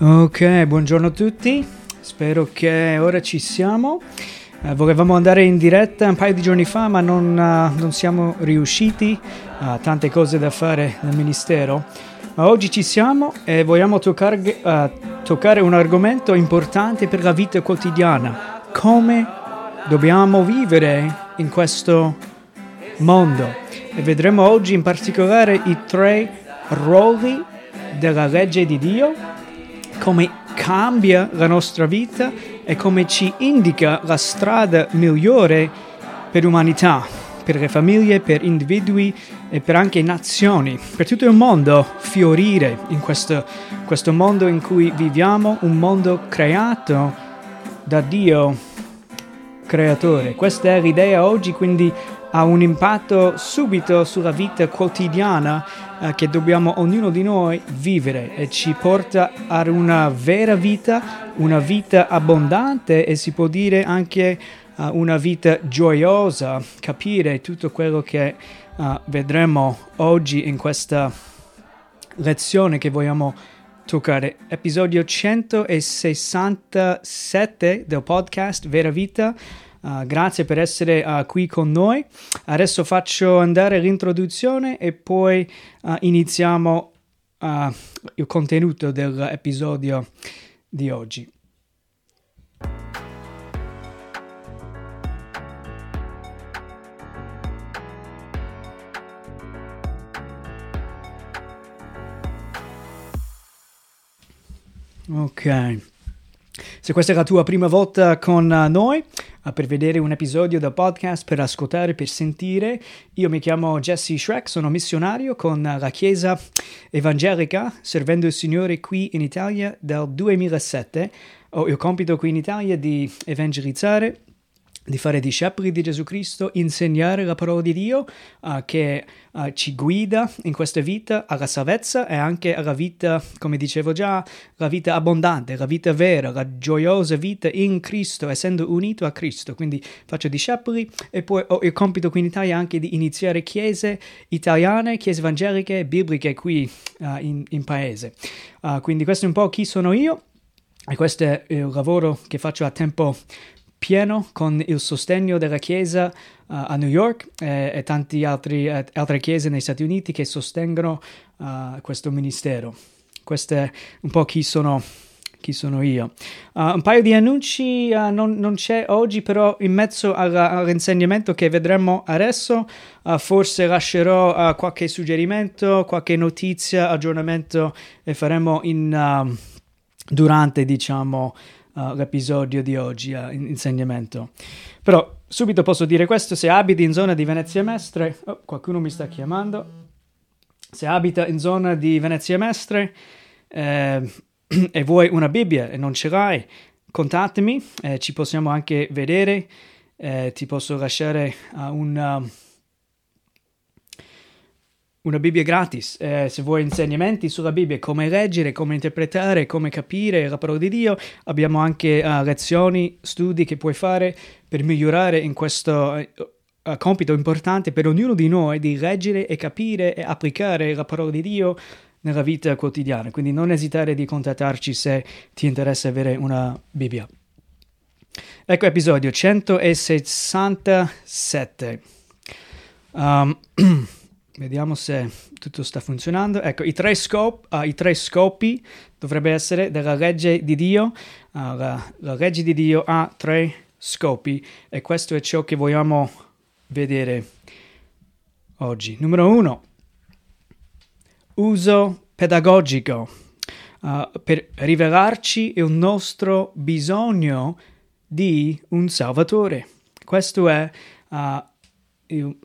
Ok, buongiorno a tutti, spero che ora ci siamo. Eh, volevamo andare in diretta un paio di giorni fa, ma non, uh, non siamo riusciti. Uh, tante cose da fare nel ministero. Ma oggi ci siamo e vogliamo toccare, uh, toccare un argomento importante per la vita quotidiana. Come dobbiamo vivere in questo mondo. E vedremo oggi in particolare i tre ruoli della legge di Dio come cambia la nostra vita e come ci indica la strada migliore per l'umanità, per le famiglie, per individui e per anche nazioni, per tutto il mondo fiorire in questo, questo mondo in cui viviamo, un mondo creato da Dio creatore. Questa è l'idea oggi, quindi ha un impatto subito sulla vita quotidiana eh, che dobbiamo ognuno di noi vivere e ci porta a una vera vita, una vita abbondante e si può dire anche uh, una vita gioiosa, capire tutto quello che uh, vedremo oggi in questa lezione che vogliamo toccare. Episodio 167 del podcast Vera Vita. Uh, grazie per essere uh, qui con noi. Adesso faccio andare l'introduzione e poi uh, iniziamo il contenuto dell'episodio di oggi. Ok. Se questa è la tua prima volta con noi, per vedere un episodio del podcast, per ascoltare, per sentire. Io mi chiamo Jesse Shrek, sono missionario con la Chiesa Evangelica, servendo il Signore qui in Italia dal 2007. Ho il compito qui in Italia di evangelizzare di fare discepoli di Gesù Cristo, insegnare la parola di Dio uh, che uh, ci guida in questa vita alla salvezza e anche alla vita, come dicevo già, la vita abbondante, la vita vera, la gioiosa vita in Cristo, essendo unito a Cristo. Quindi faccio discepoli e poi ho il compito qui in Italia anche di iniziare chiese italiane, chiese evangeliche, bibliche qui uh, in, in, paese. quindi questo è un po' chi sono io. E questo è il lavoro che faccio a tempo pieno con il sostegno della Chiesa uh, a New York eh, e tante altre chiese negli Stati Uniti che sostengono uh, questo ministero. Questo è un po' chi sono, chi sono io. Uh, un paio di annunci non, non, c'è oggi, però in mezzo alla, all'insegnamento che vedremo adesso, forse lascerò qualche suggerimento, qualche notizia, aggiornamento e faremo in, durante, diciamo, uh, l'episodio di oggi, uh, insegnamento. Però subito posso dire questo, se abiti in zona di Venezia Mestre, oh, qualcuno mi sta chiamando, se abita in zona di Venezia Mestre eh, e vuoi una Bibbia e non ce l'hai, contattami, eh, ci possiamo anche vedere, eh, ti posso lasciare uh, un una Bibbia gratis. Eh, se vuoi insegnamenti sulla Bibbia, come leggere, come interpretare, come capire la parola di Dio, abbiamo anche uh, lezioni, studi che puoi fare per migliorare in questo uh, compito importante per ognuno di noi di leggere e capire e applicare la parola di Dio nella vita quotidiana. Quindi non esitare di contattarci se ti interessa avere una Bibbia. Ecco episodio 167. Um, Vediamo se tutto sta funzionando. Ecco, i tre, scop, uh, i tre scopi dovrebbe essere della legge di Dio. Uh, la, la, legge di Dio ha tre scopi e questo è ciò che vogliamo vedere oggi. Numero uno, uso pedagogico uh, per rivelarci il nostro bisogno di un Salvatore. Questo è il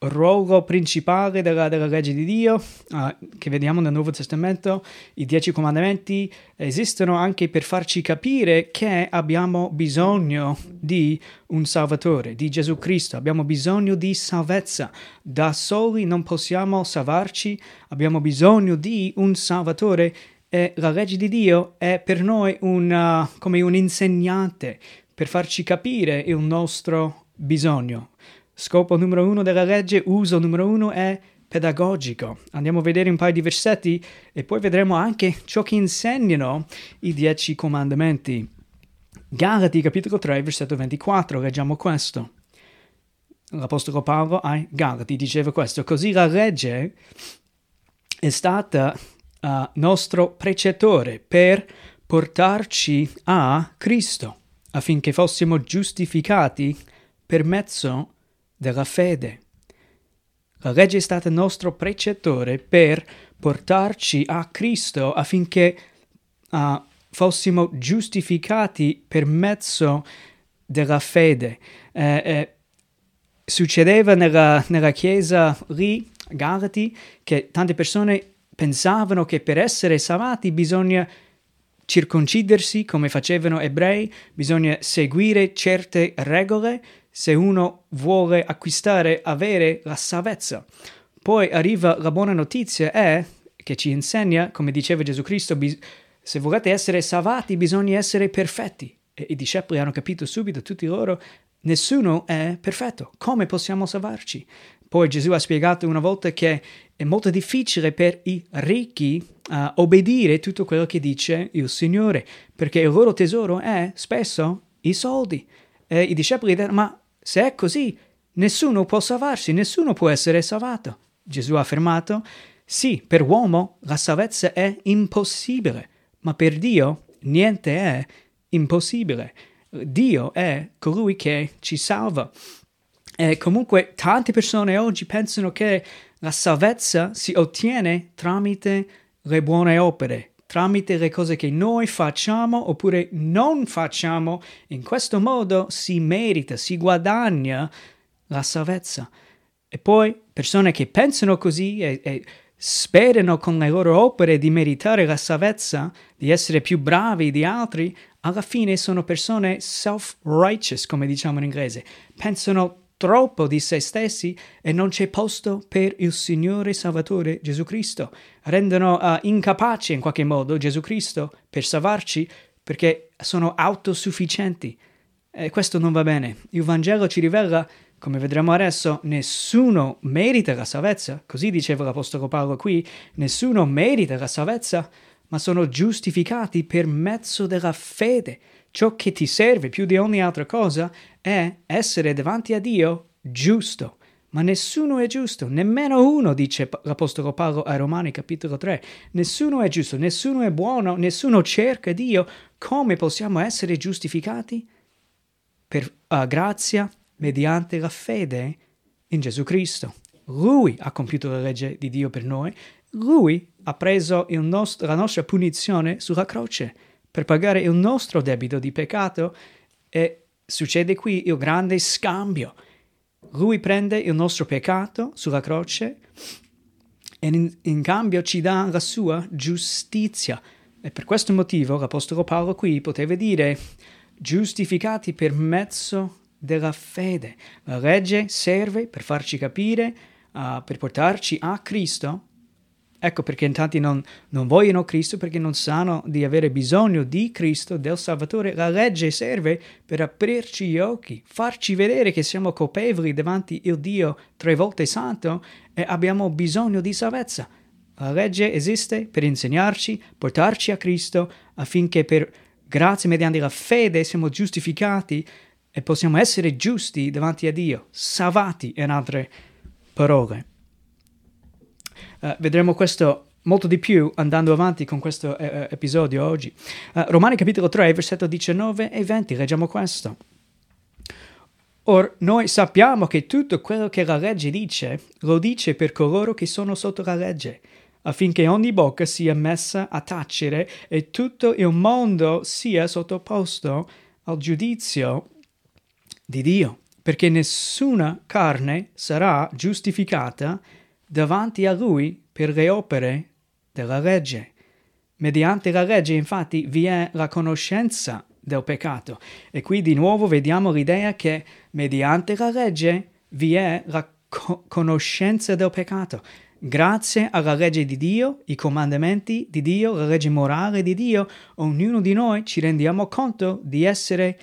ruolo principale della, della legge di Dio uh, che vediamo nel Nuovo Testamento, i dieci comandamenti esistono anche per farci capire che abbiamo bisogno di un Salvatore, di Gesù Cristo, abbiamo bisogno di salvezza. Da soli non possiamo salvarci, abbiamo bisogno di un Salvatore e la legge di Dio è per noi una, come un insegnante per farci capire il nostro bisogno. Scopo numero uno della legge, uso numero uno è pedagogico. Andiamo a vedere un paio di versetti e poi vedremo anche ciò che insegnano i dieci comandamenti. Galati capitolo 3 versetto 24, leggiamo questo. L'Apostolo Paolo ai Galati diceva questo, così la legge è stata uh, nostro precettore per portarci a Cristo affinché fossimo giustificati per mezzo della fede. La legge è stata nostro precettore per portarci a Cristo affinché uh, fossimo giustificati per mezzo della fede. Eh, eh, succedeva nella, nella chiesa lì, Galati, che tante persone pensavano che per essere salvati bisogna circoncidersi come facevano ebrei, bisogna seguire certe regole se uno vuole acquistare, avere la salvezza. Poi arriva la buona notizia è che ci insegna, come diceva Gesù Cristo, bis- se volete essere salvati bisogna essere perfetti. E i discepoli hanno capito subito, tutti loro, nessuno è perfetto. Come possiamo salvarci? Poi Gesù ha spiegato una volta che è molto difficile per i ricchi uh, obbedire tutto quello che dice il Signore, perché il loro tesoro è spesso i soldi. E i discepoli dicono, ma se è così, nessuno può salvarsi, nessuno può essere salvato. Gesù ha affermato, sì, per uomo la salvezza è impossibile, ma per Dio niente è impossibile. Dio è colui che ci salva. E comunque tante persone oggi pensano che la salvezza si ottiene tramite le buone opere, tramite le cose che noi facciamo oppure non facciamo. In questo modo si merita, si guadagna la salvezza. E poi persone che pensano così e, e sperano con le loro opere di meritare la salvezza, di essere più bravi di altri, alla fine sono persone self-righteous, come diciamo in inglese. Pensano troppo di se stessi e non c'è posto per il Signore Salvatore Gesù Cristo. Rendono uh, incapace in qualche modo Gesù Cristo per salvarci perché sono autosufficienti. E questo non va bene. Il Vangelo ci rivela come vedremo adesso, nessuno merita la salvezza, così diceva l'Apostolo Paolo qui, nessuno merita la salvezza, ma sono giustificati per mezzo della fede. Ciò che ti serve più di ogni altra cosa è essere davanti a Dio giusto. Ma nessuno è giusto, nemmeno uno, dice l'Apostolo Paolo ai Romani capitolo 3. Nessuno è giusto, nessuno è buono, nessuno cerca Dio. Come possiamo essere giustificati? Per uh, grazia mediante la fede in Gesù Cristo. Lui ha compiuto la legge di Dio per noi, lui ha preso nost- la nostra punizione sulla croce per pagare il nostro debito di peccato e succede qui il grande scambio. Lui prende il nostro peccato sulla croce e in, in cambio ci dà la sua giustizia. E per questo motivo l'Apostolo Paolo qui poteva dire giustificati per mezzo della fede. La legge serve per farci capire, uh, per portarci a Cristo. Ecco perché tanti non, non, vogliono Cristo perché non sanno di avere bisogno di Cristo, del Salvatore. La legge serve per aprirci gli occhi, farci vedere che siamo colpevoli davanti il Dio tre volte santo e abbiamo bisogno di salvezza. La legge esiste per insegnarci, portarci a Cristo affinché per grazia mediante la fede siamo giustificati e possiamo essere giusti davanti a Dio, salvati in altre parole. Uh, vedremo questo molto di più andando avanti con questo uh, episodio oggi. Uh, Romani capitolo 3, versetto 19 e 20, leggiamo questo. Or noi sappiamo che tutto quello che la legge dice, lo dice per coloro che sono sotto la legge, affinché ogni bocca sia messa a tacere e tutto il mondo sia sottoposto al giudizio di Dio, perché nessuna carne sarà giustificata davanti a Lui per le opere della legge. Mediante la legge, infatti, vi è la conoscenza del peccato. E qui di nuovo vediamo l'idea che mediante la legge vi è la co- conoscenza del peccato. Grazie alla legge di Dio, i comandamenti di Dio, la legge morale di Dio, ognuno di noi ci rendiamo conto di essere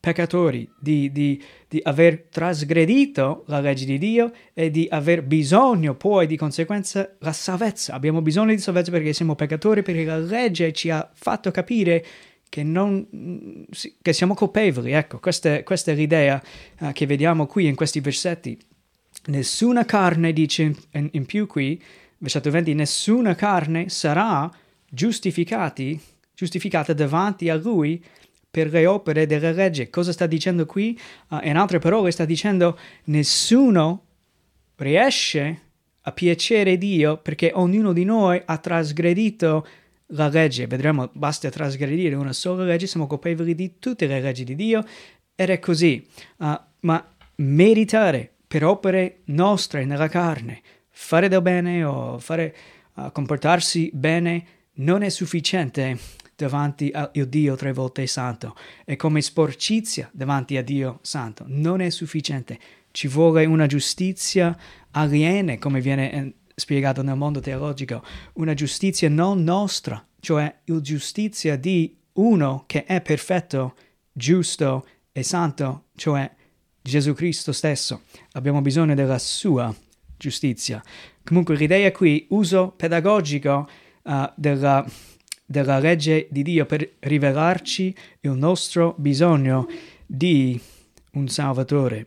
peccatori, di, di, di, aver trasgredito la legge di Dio e di aver bisogno poi di conseguenza la salvezza. Abbiamo bisogno di salvezza perché siamo peccatori, perché la legge ci ha fatto capire che, non, che siamo colpevoli. Ecco, questa, questa è l'idea uh, che vediamo qui in questi versetti. Nessuna carne, dice in, in, più qui, versetto 20, nessuna carne sarà giustificata davanti a lui per le opere della legge. Cosa sta dicendo qui? Uh, in altre parole sta dicendo nessuno riesce a piacere Dio perché ognuno di noi ha trasgredito la legge. Vedremo, basta trasgredire una sola legge, siamo colpevoli di tutte le leggi di Dio ed è così. Uh, ma meritare per opere nostre nella carne, fare del bene o fare, uh, comportarsi bene non è sufficiente davanti al Dio tre volte santo e come sporcizia davanti a Dio santo. Non è sufficiente. Ci vuole una giustizia aliena, come viene eh, spiegato nel mondo teologico, una giustizia non nostra, cioè la giustizia di uno che è perfetto, giusto e santo, cioè Gesù Cristo stesso. Abbiamo bisogno della sua giustizia. Comunque l'idea qui, uso pedagogico uh, della della legge di Dio per rivelarci il nostro bisogno di un Salvatore.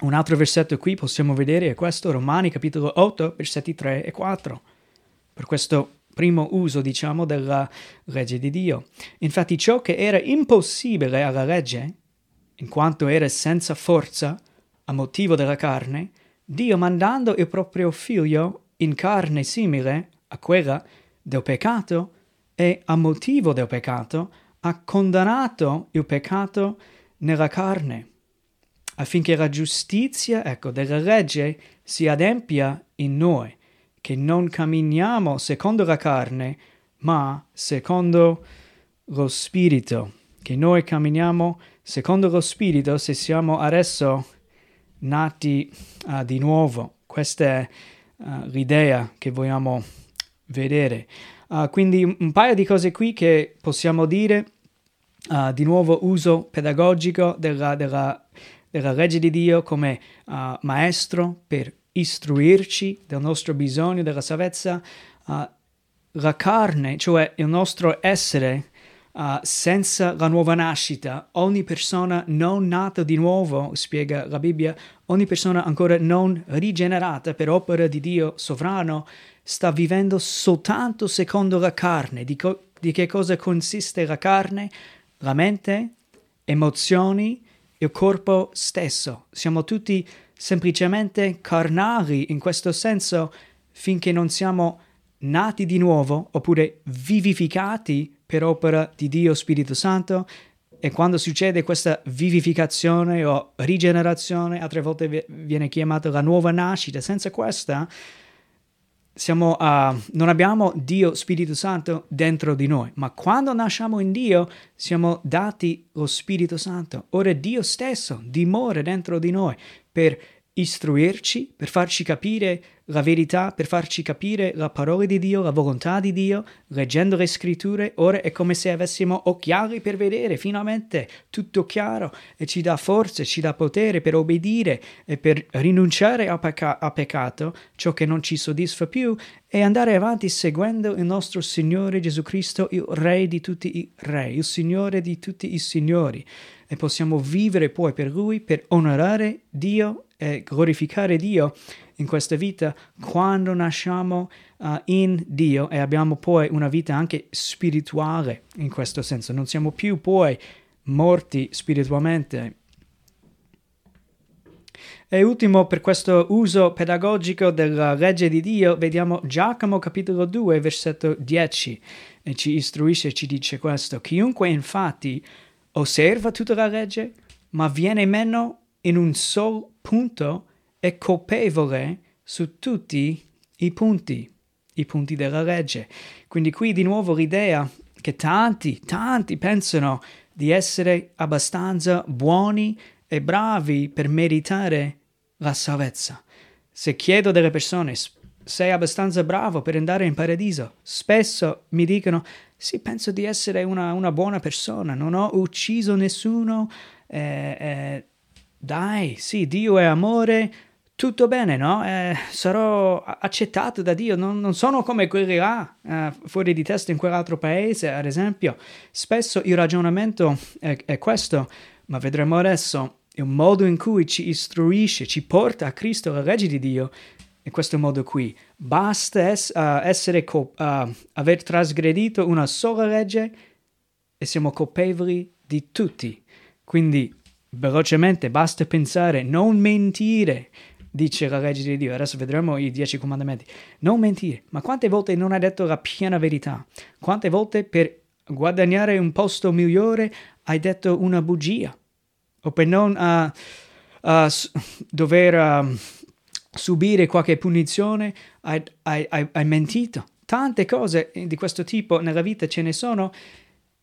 Un altro versetto qui possiamo vedere è questo, Romani capitolo 8, versetti 3 e 4. Per questo primo uso, diciamo, della legge di Dio. Infatti ciò che era impossibile alla legge, in quanto era senza forza, a motivo della carne, Dio mandando il proprio figlio in carne simile a quella del peccato, e a motivo del peccato ha condannato il peccato nella carne, affinché la giustizia, ecco, della legge si adempia in noi, che non camminiamo secondo la carne, ma secondo lo Spirito, che noi camminiamo secondo lo Spirito se siamo adesso nati uh, di nuovo. Questa è uh, l'idea che vogliamo vedere. Uh, quindi un paio di cose qui che possiamo dire, uh, di nuovo uso pedagogico della, della, della legge di Dio come uh, maestro per istruirci del nostro bisogno della salvezza, la carne, cioè il nostro essere, Uh, senza la nuova nascita, ogni persona non nata di nuovo, spiega la Bibbia, ogni persona ancora non rigenerata per opera di Dio sovrano, sta vivendo soltanto secondo la carne. Di, co- di che cosa consiste la carne? La mente, emozioni, il corpo stesso. Siamo tutti semplicemente carnali in questo senso finché non siamo nati di nuovo oppure vivificati per opera di Dio Spirito Santo e quando succede questa vivificazione o rigenerazione, altre volte viene chiamata la nuova nascita, senza questa siamo, uh, non abbiamo Dio Spirito Santo dentro di noi, ma quando nasciamo in Dio siamo dati lo Spirito Santo. Ora Dio stesso dimora dentro di noi per istruirci, per farci capire la verità, per farci capire la parola di Dio, la volontà di Dio, leggendo le scritture, ora è come se avessimo occhiali per vedere finalmente tutto chiaro e ci dà forze, ci dà potere per obbedire e per rinunciare a, pecca- a peccato, ciò che non ci soddisfa più, e andare avanti seguendo il nostro Signore Gesù Cristo, il Re di tutti i Re, il Signore di tutti i Signori. E possiamo vivere poi per Lui, per onorare Dio e glorificare Dio in questa vita quando nasciamo uh, in Dio e abbiamo poi una vita anche spirituale in questo senso. Non siamo più poi morti spiritualmente. E ultimo, per questo uso pedagogico della legge di Dio, vediamo Giacomo capitolo 2, versetto 10, e ci istruisce e ci dice questo. Chiunque infatti osserva tutta la legge, ma viene meno in un sol punto, è colpevole su tutti i punti, i punti della legge. Quindi qui di nuovo l'idea che tanti, tanti pensano di essere abbastanza buoni e bravi per meritare la salvezza. Se chiedo delle persone, sei abbastanza bravo per andare in paradiso, spesso mi dicono, sì, penso di essere una, una buona persona, non ho ucciso nessuno, eh, eh, dai, sì, Dio è amore, tutto bene, no? Eh, sarò accettato da Dio, non, non sono come quelli là, eh, fuori di testa in quell'altro paese, ad esempio. Spesso il ragionamento è, è questo, ma vedremo adesso, il modo in cui ci istruisce, ci porta a Cristo, la legge di Dio, in questo modo qui. Basta es, uh, essere co- uh, aver trasgredito una sola legge e siamo colpevoli di tutti. Quindi, velocemente, basta pensare, non mentire, dice la legge di Dio. Adesso vedremo i dieci comandamenti. Non mentire. Ma quante volte non hai detto la piena verità? Quante volte per guadagnare un posto migliore hai detto una bugia? O per non uh, uh, dover uh, subire qualche punizione hai, hai, hai, hai mentito? Tante cose di questo tipo nella vita ce ne sono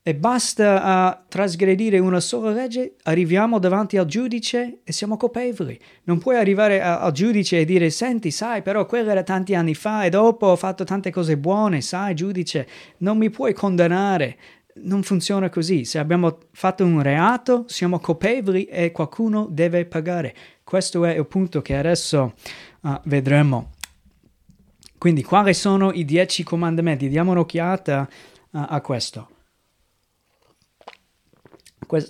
e basta a trasgredire una sola legge, arriviamo davanti al giudice e siamo colpevoli. Non puoi arrivare a, al giudice e dire, senti, sai, però quello era tanti anni fa e dopo ho fatto tante cose buone, sai, giudice, non mi puoi condannare. Non funziona così. Se abbiamo fatto un reato, siamo colpevoli e qualcuno deve pagare. Questo è il punto che adesso uh, vedremo. Quindi, quali sono i dieci comandamenti? Diamo un'occhiata uh, a questo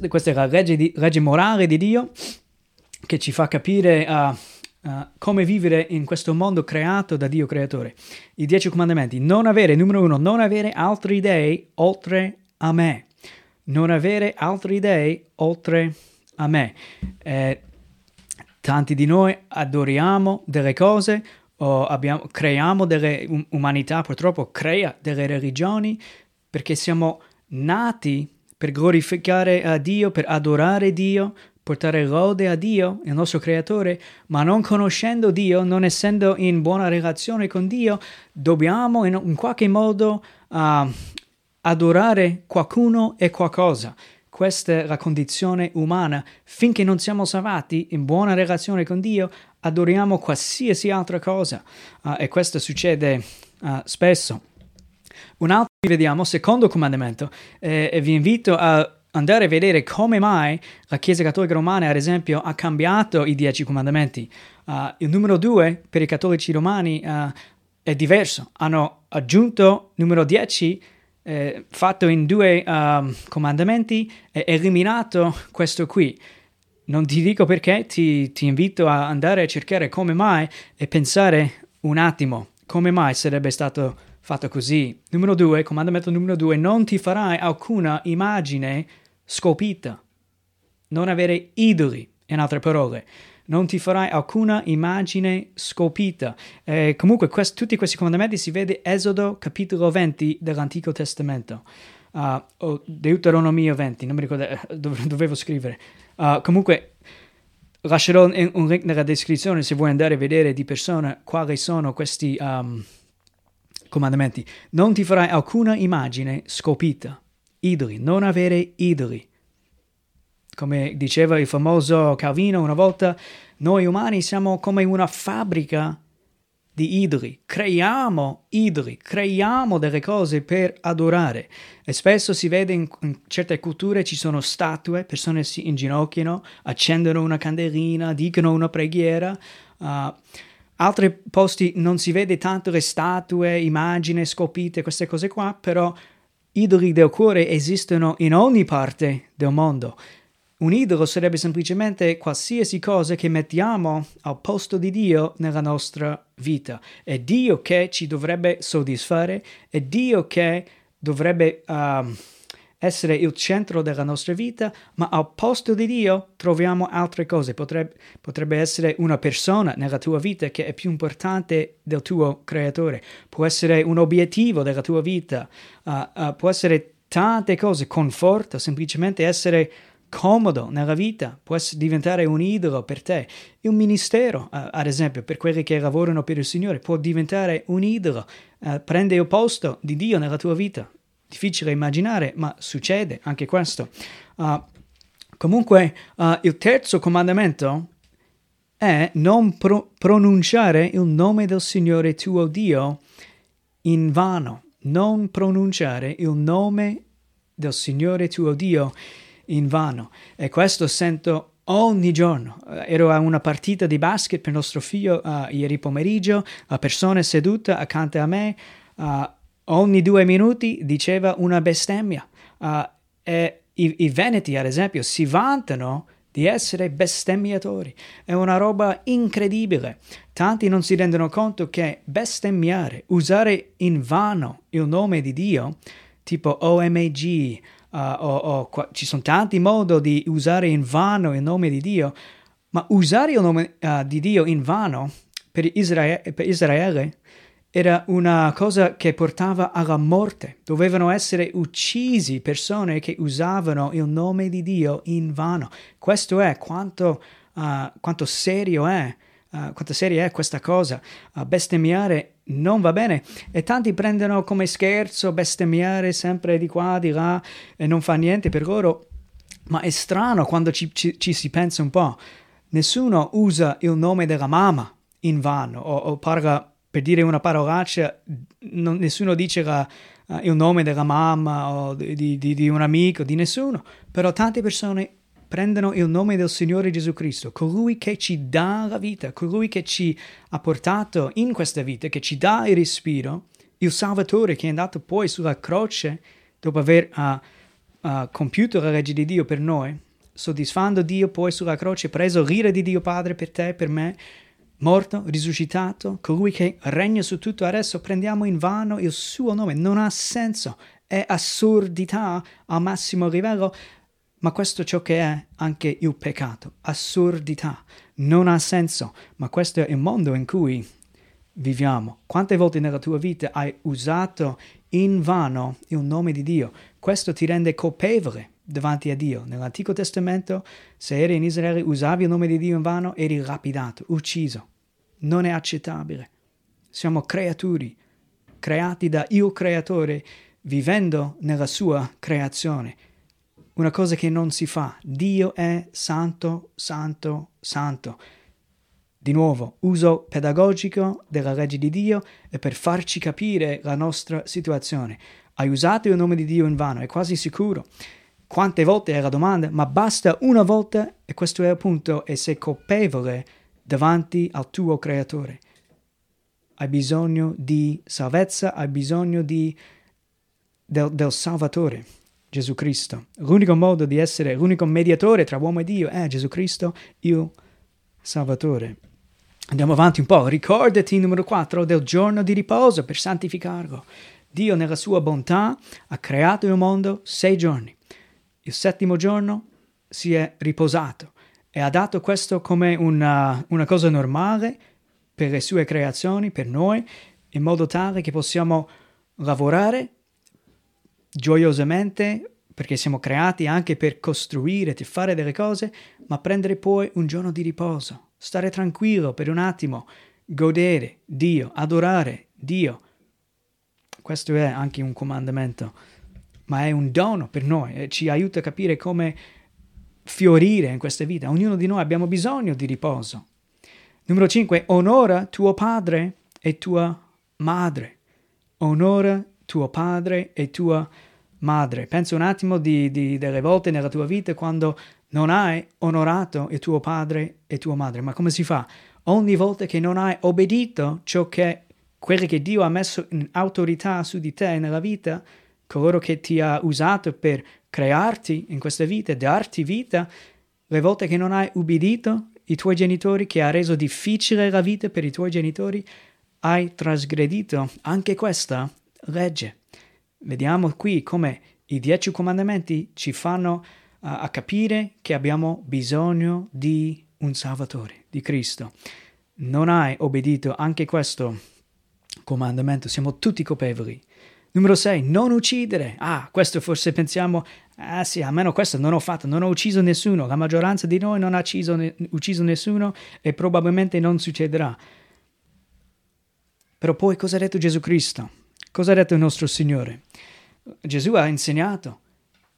questa è la legge, di, legge, morale di Dio che ci fa capire uh, uh, come vivere in questo mondo creato da Dio creatore. I dieci comandamenti. Non avere, numero uno, non avere altri dei oltre a me. Non avere altri dei oltre a me. Eh, tanti di noi adoriamo delle cose o abbiamo, creiamo delle um, umanità, purtroppo crea delle religioni perché siamo nati per glorificare a Dio, per adorare Dio, portare lode a Dio, il nostro creatore, ma non conoscendo Dio, non essendo in buona relazione con Dio, dobbiamo in, in qualche modo uh, adorare qualcuno e qualcosa. Questa è la condizione umana. Finché non siamo salvati in buona relazione con Dio, adoriamo qualsiasi altra cosa. Uh, e questo succede uh, spesso. Un altro vediamo, secondo comandamento, eh, e vi invito a andare a vedere come mai la Chiesa Cattolica Romana, ad esempio, ha cambiato i dieci comandamenti. Uh, il numero due per i cattolici romani uh, è diverso. Hanno aggiunto numero dieci eh, fatto in due uh, comandamenti e eliminato questo qui. Non ti dico perché, ti, ti invito a andare a cercare come mai e pensare un attimo come mai sarebbe stato fatto così. Numero due, comandamento numero due, non ti farai alcuna immagine scolpita. Non avere idoli, in altre parole. Non ti farai alcuna immagine scolpita. Eh, comunque, quest- tutti questi comandamenti si vede Esodo capitolo 20 dell'Antico Testamento. Uh, o Deuteronomio 20, non mi ricordo, eh, dove, dovevo scrivere. Uh, comunque, lascerò un link nella descrizione se vuoi andare a vedere di persona quali sono questi um, comandamenti. Non ti farai alcuna immagine scopita. Idoli, non avere idoli. Come diceva il famoso Calvino una volta, noi umani siamo come una fabbrica di idoli, creiamo idoli, creiamo delle cose per adorare e spesso si vede in, in, certe culture ci sono statue, persone si inginocchiano, accendono una candelina, dicono una preghiera. Uh, altri posti non si vede tanto le statue, immagini scolpite, queste cose qua, però idoli del cuore esistono in ogni parte del mondo. Un idolo sarebbe semplicemente qualsiasi cosa che mettiamo al posto di Dio nella nostra vita. È Dio che ci dovrebbe soddisfare, è Dio che dovrebbe uh, essere il centro della nostra vita, ma al posto di Dio troviamo altre cose. Potrebbe, potrebbe, essere una persona nella tua vita che è più importante del tuo creatore, può essere un obiettivo della tua vita, uh, uh, può essere tante cose, conforto, semplicemente essere comodo nella vita, può diventare un idolo per te. Un ministero, uh, ad esempio, per quelli che lavorano per il Signore, può diventare un idolo, prende il posto di Dio nella tua vita difficile immaginare, ma succede anche questo. Uh, comunque, uh, il terzo comandamento è non pro- pronunciare il nome del Signore tuo Dio in vano. Non pronunciare il nome del Signore tuo Dio in vano. E questo sento ogni giorno. Ero a una partita di basket per nostro figlio uh, ieri pomeriggio, la persona seduta accanto a me uh, ogni due minuti diceva una bestemmia. Uh, e i, i veneti, ad esempio, si vantano di essere bestemmiatori. È una roba incredibile. Tanti non si rendono conto che bestemmiare, usare in vano il nome di Dio, tipo OMG, uh, o, o, qua, ci sono tanti modi di usare in vano il nome di Dio, ma usare il nome uh, di Dio in vano per Israele, per Israele era una cosa che portava alla morte. Dovevano essere uccisi persone che usavano il nome di Dio in vano. Questo è quanto, uh, quanto serio è. Uh, quanto seria è questa cosa? Uh, bestemmiare non va bene e tanti prendono come scherzo bestemmiare sempre di qua, di là e non fa niente per loro. Ma è strano quando ci, ci, ci si pensa un po'. Nessuno usa il nome della mamma in vano o, o parla per dire una parolaccia, non, nessuno dice la, uh, il nome della mamma o di, di, di, un amico, di nessuno, però tante persone prendono il nome del Signore Gesù Cristo, colui che ci dà la vita, colui che ci ha portato in questa vita, che ci dà il respiro, il Salvatore che è andato poi sulla croce dopo aver uh, uh, compiuto la legge di Dio per noi, soddisfando Dio poi sulla croce, preso l'ira di Dio Padre per te, per me, morto, risuscitato, colui che regna su tutto, adesso prendiamo in vano il suo nome, non ha senso, è assurdità al massimo livello, ma questo è ciò che è anche il peccato, assurdità, non ha senso, ma questo è il mondo in cui viviamo. Quante volte nella tua vita hai usato in vano il nome di Dio? Questo ti rende colpevole davanti a Dio. Nell'Antico Testamento, se eri in Israele, usavi il nome di Dio in vano, eri lapidato, ucciso non è accettabile. Siamo creature, creati da Io Creatore, vivendo nella sua creazione. Una cosa che non si fa. Dio è santo, santo, santo. Di nuovo, uso pedagogico della legge di Dio è per farci capire la nostra situazione. Hai usato il nome di Dio in vano, è quasi sicuro. Quante volte è la domanda, ma basta una volta e questo è il punto e sei colpevole davanti al tuo creatore. Hai bisogno di salvezza, hai bisogno di, del, del Salvatore, Gesù Cristo. L'unico modo di essere, l'unico mediatore tra uomo e Dio è Gesù Cristo, il Salvatore. Andiamo avanti un po'. Ricordati, numero 4, del giorno di riposo per santificarlo. Dio nella sua bontà ha creato il mondo sei giorni. Il settimo giorno si è riposato e ha dato questo come una, una cosa normale per le sue creazioni, per noi, in modo tale che possiamo lavorare gioiosamente perché siamo creati anche per costruire, per fare delle cose, ma prendere poi un giorno di riposo, stare tranquillo per un attimo, godere Dio, adorare Dio. Questo è anche un comandamento, ma è un dono per noi e ci aiuta a capire come fiorire in questa vita. Ognuno di noi abbiamo bisogno di riposo. Numero 5. Onora tuo padre e tua madre. Onora tuo padre e tua madre. Pensa un attimo di, di, delle volte nella tua vita quando non hai onorato il tuo padre e tua madre. Ma come si fa? Ogni volta che non hai obbedito ciò che quello che Dio ha messo in autorità su di te nella vita, coloro che ti ha usato per crearti in questa vita, darti vita, le volte che non hai ubbidito i tuoi genitori, che ha reso difficile la vita per i tuoi genitori, hai trasgredito anche questa legge. Vediamo qui come i dieci comandamenti ci fanno uh, a capire che abbiamo bisogno di un Salvatore, di Cristo. Non hai obbedito anche questo comandamento, siamo tutti colpevoli Numero 6, non uccidere. Ah, questo forse pensiamo, ah sì, almeno questo non ho fatto, non ho ucciso nessuno, la maggioranza di noi non ha ucciso, ne- ucciso nessuno e probabilmente non succederà. Però poi cosa ha detto Gesù Cristo? Cosa ha detto il nostro Signore? Gesù ha insegnato,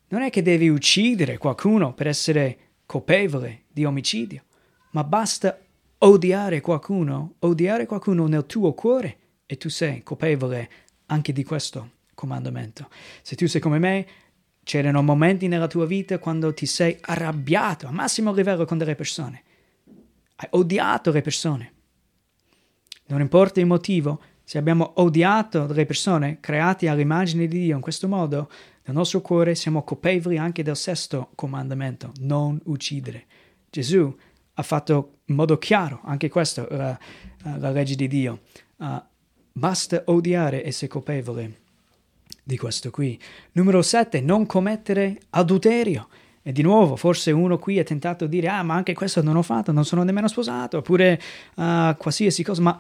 non è che devi uccidere qualcuno per essere colpevole di omicidio, ma basta odiare qualcuno, odiare qualcuno nel tuo cuore e tu sei colpevole anche di questo comandamento. Se tu sei come me, C'erano momenti nella tua vita quando ti sei arrabbiato a massimo livello con delle persone. Hai odiato le persone. Non importa il motivo, se abbiamo odiato delle persone create all'immagine di Dio in questo modo, nel nostro cuore siamo colpevoli anche del sesto comandamento, non uccidere. Gesù ha fatto in modo chiaro anche questo, la, la legge di Dio. Uh, basta odiare e essere colpevole di questo qui. Numero 7, non commettere adulterio. E di nuovo, forse uno qui è tentato a dire, ah, ma anche questo non ho fatto, non sono nemmeno sposato, oppure uh, qualsiasi cosa, ma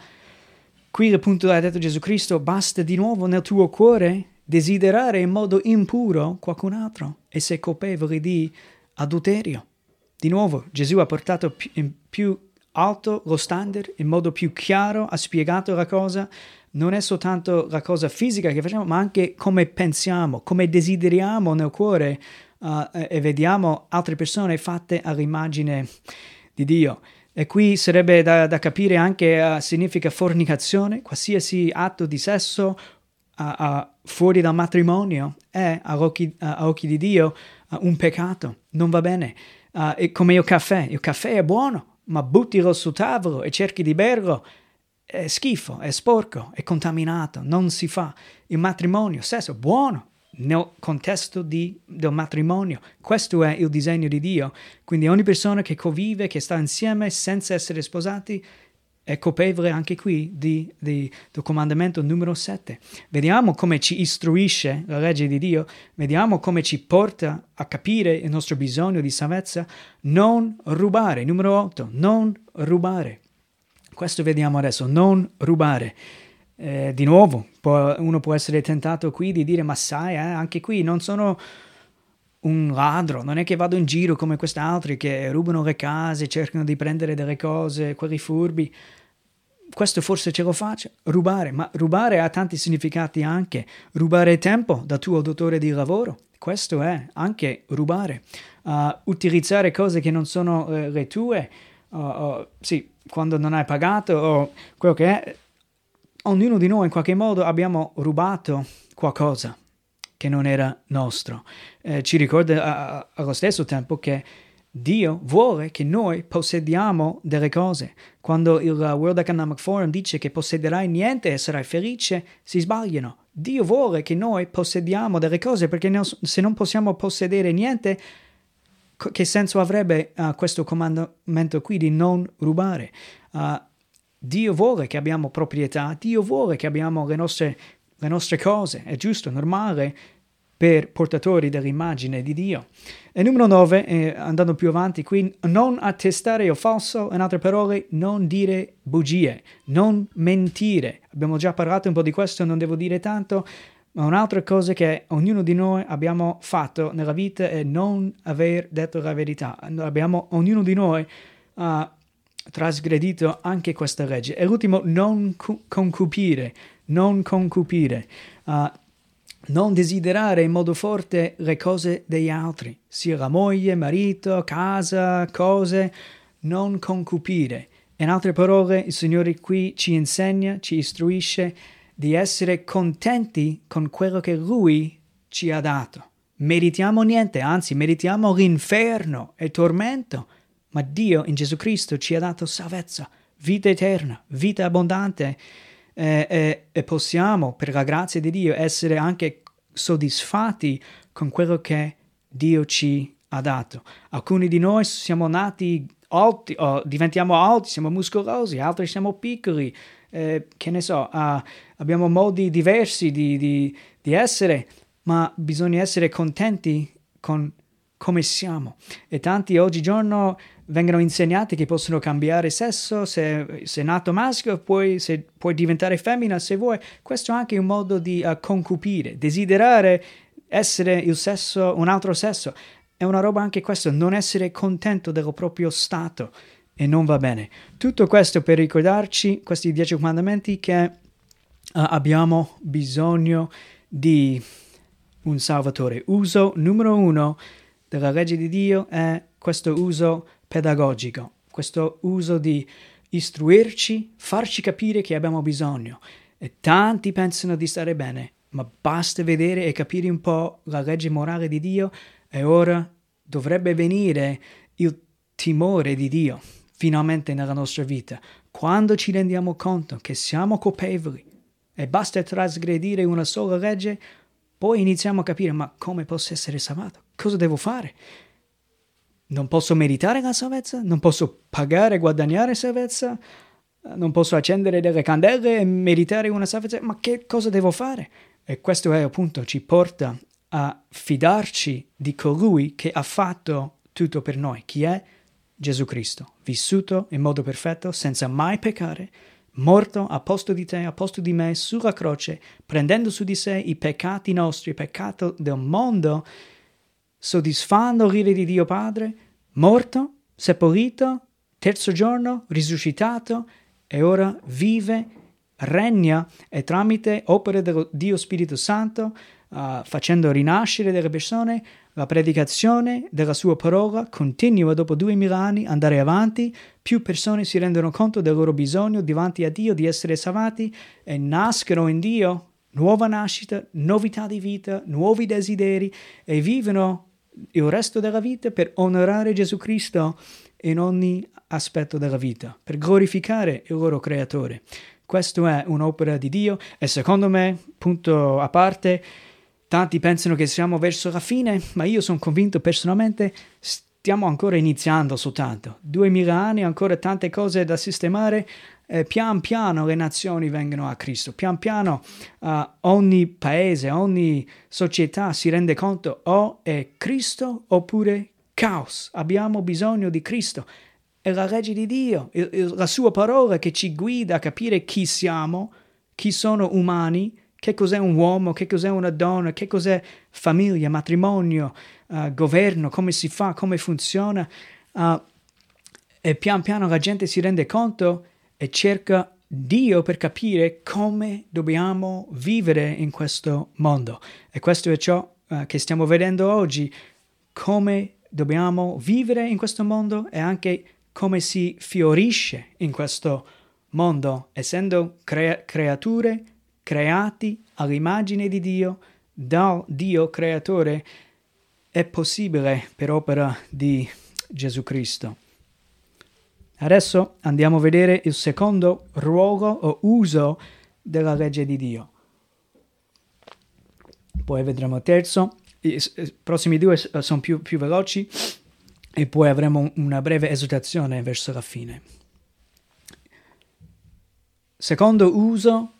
qui appunto ha detto Gesù Cristo, basta di nuovo nel tuo cuore desiderare in modo impuro qualcun altro e sei colpevole di adulterio. Di nuovo, Gesù ha portato in più alto lo standard, in modo più chiaro ha spiegato la cosa, non è soltanto la cosa fisica che facciamo, ma anche come pensiamo, come desideriamo nel cuore uh, e vediamo altre persone fatte all'immagine di Dio. E qui sarebbe da, da capire anche uh, significa fornicazione, qualsiasi atto di sesso uh, fuori dal matrimonio è a occhi, a occhi di Dio un peccato, non va bene. è come il caffè, il caffè è buono, ma buttilo sul tavolo e cerchi di berlo è schifo, è sporco, è contaminato, non si fa. Il matrimonio, sesso, buono nel contesto di, del matrimonio. Questo è il disegno di Dio. Quindi ogni persona che convive, che sta insieme senza essere sposati, è colpevole anche qui di, di, del comandamento numero 7. Vediamo come ci istruisce la legge di Dio, vediamo come ci porta a capire il nostro bisogno di salvezza. Non rubare. Numero 8. Non rubare. Questo vediamo adesso, non rubare. Eh, di nuovo, può, uno può essere tentato qui di dire, ma sai, eh, anche qui non sono un ladro, non è che vado in giro come quest'altri che rubano le case, cercano di prendere delle cose, quelli furbi. Questo forse ce lo faccio, rubare, ma rubare ha tanti significati anche. Rubare tempo dal tuo datore di lavoro, questo è anche rubare. Uh, utilizzare cose che non sono uh, le tue, uh, sì, quando non hai pagato o quello che è, ognuno di noi in qualche modo abbiamo rubato qualcosa che non era nostro. Eh, ci ricorda allo stesso tempo che Dio vuole che noi possediamo delle cose. Quando il World Economic Forum dice che possederai niente e sarai felice, si sbagliano. Dio vuole che noi possediamo delle cose perché se non possiamo possedere niente, che senso avrebbe uh, questo comandamento qui di non rubare? Uh, Dio vuole che abbiamo proprietà, Dio vuole che abbiamo le nostre, le nostre cose, è giusto, normale per portatori dell'immagine di Dio. E numero 9, eh, andando più avanti qui, non attestare il falso, in altre parole, non dire bugie, non mentire. Abbiamo già parlato un po' di questo, non devo dire tanto, ma un'altra cosa che ognuno di noi abbiamo fatto nella vita è non aver detto la verità. Abbiamo, ognuno di noi ha trasgredito anche questa legge. E l'ultimo, non concupire, non concupire. Uh, non desiderare in modo forte le cose degli altri, sia la moglie, marito, casa, cose, non concupire. In altre parole, il Signore qui ci insegna, ci istruisce di essere contenti con quello che Lui ci ha dato. Meritiamo niente, anzi meritiamo l'inferno e tormento, ma Dio in Gesù Cristo ci ha dato salvezza, vita eterna, vita abbondante eh, eh, e possiamo, per la grazia di Dio, essere anche soddisfatti con quello che Dio ci ha dato. Alcuni di noi siamo nati alti, oh, diventiamo alti, siamo muscolosi, altri siamo piccoli, eh, che ne so, uh, abbiamo modi diversi di, di, di, essere, ma bisogna essere contenti con come siamo. E tanti oggigiorno vengono insegnati che possono cambiare sesso, se sei nato maschio poi se, puoi diventare femmina se vuoi. Questo è anche un modo di uh, concupire, desiderare essere il sesso, un altro sesso. È una roba anche questo, non essere contento del proprio stato e non va bene. Tutto questo per ricordarci, questi dieci comandamenti, che uh, abbiamo bisogno di un Salvatore. Uso numero uno della legge di Dio è questo uso pedagogico, questo uso di istruirci, farci capire che abbiamo bisogno. E tanti pensano di stare bene, ma basta vedere e capire un po' la legge morale di Dio e ora dovrebbe venire il timore di Dio finalmente nella nostra vita, quando ci rendiamo conto che siamo colpevoli e basta trasgredire una sola legge, poi iniziamo a capire ma come posso essere salvato? Cosa devo fare? Non posso meritare la salvezza? Non posso pagare e guadagnare salvezza? Non posso accendere delle candele e meritare una salvezza? Ma che cosa devo fare? E questo è appunto ci porta a fidarci di colui che ha fatto tutto per noi. Chi è? Gesù Cristo, vissuto in modo perfetto, senza mai peccare, morto a posto di te, a posto di me, sulla croce, prendendo su di sé i peccati nostri, il peccato del mondo, soddisfando l'ira di Dio Padre, morto, seppellito, terzo giorno, risuscitato e ora vive, regna e tramite opere del Dio Spirito Santo, uh, facendo rinascere delle persone, la predicazione della sua parola continua dopo duemila anni andare avanti, più persone si rendono conto del loro bisogno davanti a Dio di essere salvati e nascono in Dio nuova nascita, novità di vita, nuovi desideri e vivono il resto della vita per onorare Gesù Cristo in ogni aspetto della vita, per glorificare il loro creatore. Questo è un'opera di Dio e secondo me, punto a parte, tanti pensano che siamo verso la fine, ma io sono convinto personalmente stiamo ancora iniziando soltanto. Duemila anni, ancora tante cose da sistemare, eh, pian piano le nazioni vengono a Cristo, pian piano uh, ogni paese, ogni società si rende conto o è Cristo oppure caos. Abbiamo bisogno di Cristo. È la legge di Dio, il, il, la sua parola che ci guida a capire chi siamo, chi sono umani, che cos'è un uomo, che cos'è una donna, che cos'è famiglia, matrimonio, uh, governo, come si fa, come funziona. Uh, e pian piano la gente si rende conto e cerca Dio per capire come dobbiamo vivere in questo mondo. E questo è ciò uh, che stiamo vedendo oggi, come dobbiamo vivere in questo mondo e anche come si fiorisce in questo mondo, essendo crea- creature creati all'immagine di Dio, dal Dio creatore, è possibile per opera di Gesù Cristo. Adesso andiamo a vedere il secondo ruolo o uso della legge di Dio. Poi vedremo il terzo. I prossimi due sono più, più veloci e poi avremo una breve esortazione verso la fine. Secondo uso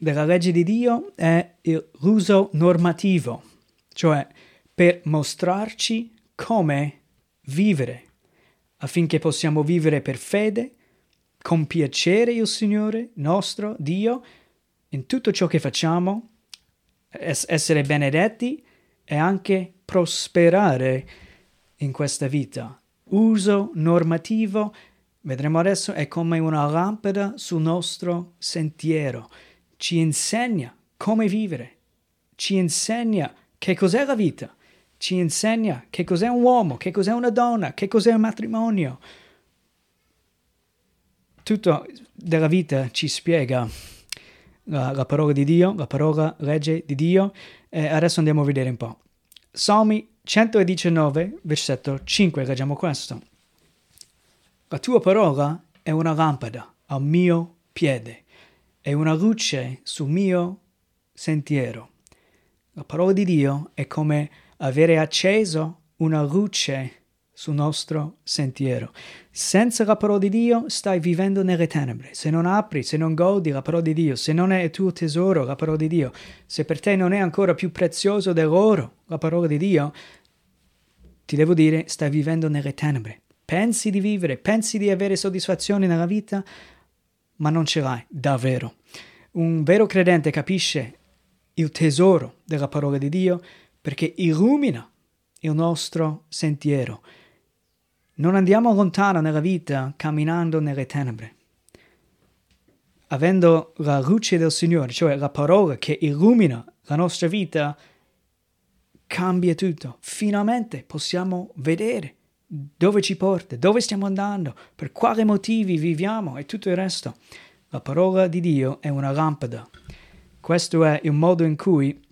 della legge di Dio è l'uso normativo, cioè per mostrarci come vivere affinché possiamo vivere per fede, compiacere il Signore nostro Dio in tutto ciò che facciamo, essere benedetti e anche prosperare in questa vita. Uso normativo, vedremo adesso, è come una lampada sul nostro sentiero. Ci insegna come vivere, ci insegna che cos'è la vita, ci insegna che cos'è un uomo, che cos'è una donna, che cos'è un matrimonio. Tutto della vita ci spiega la, la parola di Dio, la parola legge di Dio. E adesso andiamo a vedere un po'. Salmi 119, versetto 5, leggiamo questo. La tua parola è una lampada al mio piede e una luce sul mio sentiero. La parola di Dio è come avere acceso una luce sul nostro sentiero. Senza la parola di Dio stai vivendo nelle tenebre. Se non apri, se non godi la parola di Dio, se non è il tuo tesoro la parola di Dio, se per te non è ancora più prezioso dell'oro la parola di Dio, ti devo dire, stai vivendo nelle tenebre. Pensi di vivere, pensi di avere soddisfazione nella vita, ma non ce l'hai davvero. Un vero credente capisce il tesoro della parola di Dio perché illumina il nostro sentiero. Non andiamo lontano nella vita camminando nelle tenebre. Avendo la luce del Signore, cioè la parola che illumina la nostra vita, cambia tutto. Finalmente possiamo vedere dove ci porta, dove stiamo andando, per quali motivi viviamo e tutto il resto. La parola di Dio è una lampada Questo è il modo in cui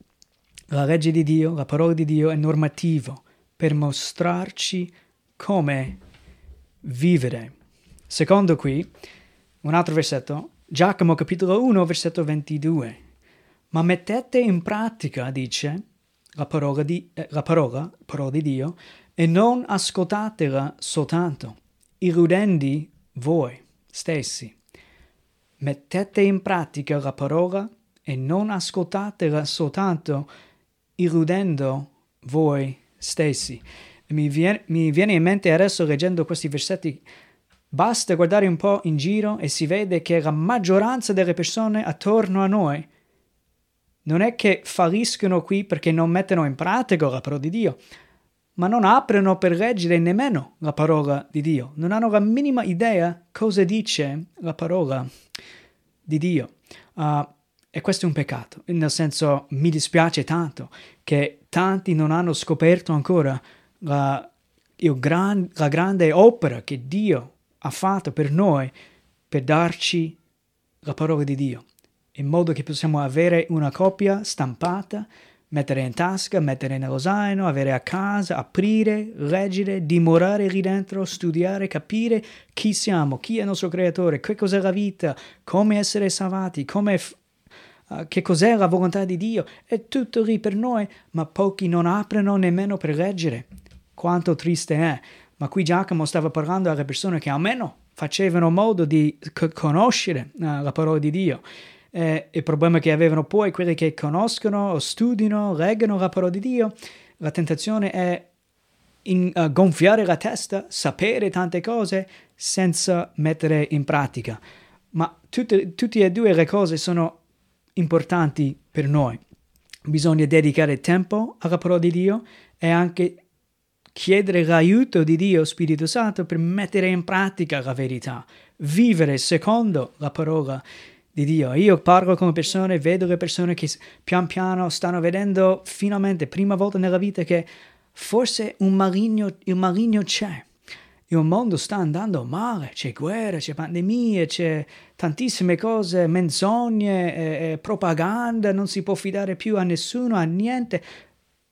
la legge di Dio, la parola di Dio è normativo per mostrarci come vivere. Secondo qui, un altro versetto, Giacomo capitolo 1, versetto 22. Ma mettete in pratica, dice, la parola di, eh, la parola, parola di Dio e non ascoltatela soltanto, illudendo voi stessi. Mettete in pratica la parola e non ascoltatela soltanto, illudendo voi stessi. Mi viene, mi viene in mente adesso leggendo questi versetti Basta guardare un po' in giro e si vede che la maggioranza delle persone attorno a noi non è che falliscono qui perché non mettono in pratica la parola di Dio, ma non aprono per leggere nemmeno la parola di Dio, non hanno la minima idea cosa dice la parola di Dio. Uh, e questo è un peccato, nel senso mi dispiace tanto che tanti non hanno scoperto ancora la, gran, la grande opera che Dio ha fatto per noi per darci la parola di Dio, in modo che possiamo avere una copia stampata mettere in tasca, mettere nello zaino, avere a casa, aprire, leggere, dimorare lì dentro, studiare, capire chi siamo, chi è il nostro creatore, che cos'è la vita, come essere salvati, come uh, che cos'è la volontà di Dio. È tutto lì per noi, ma pochi non aprono nemmeno per leggere. Quanto triste è. Ma qui Giacomo stava parlando alle persone che almeno facevano modo di c- conoscere uh, la parola di Dio eh, il problema che avevano poi quelli che conoscono studiano, leggono la parola di Dio, la tentazione è in, uh, gonfiare la testa, sapere tante cose senza mettere in pratica. Ma tutte, tutte e due le cose sono importanti per noi. Bisogna dedicare tempo alla parola di Dio e anche chiedere l'aiuto di Dio, Spirito Santo, per mettere in pratica la verità, vivere secondo la parola di di Dio. Io parlo con persone, vedo le persone che pian piano stanno vedendo finalmente, prima volta nella vita, che forse un maligno, il maligno c'è. Il mondo sta andando male, c'è guerra, c'è pandemie, c'è tantissime cose, menzogne, eh, eh, propaganda, non si può fidare più a nessuno, a niente.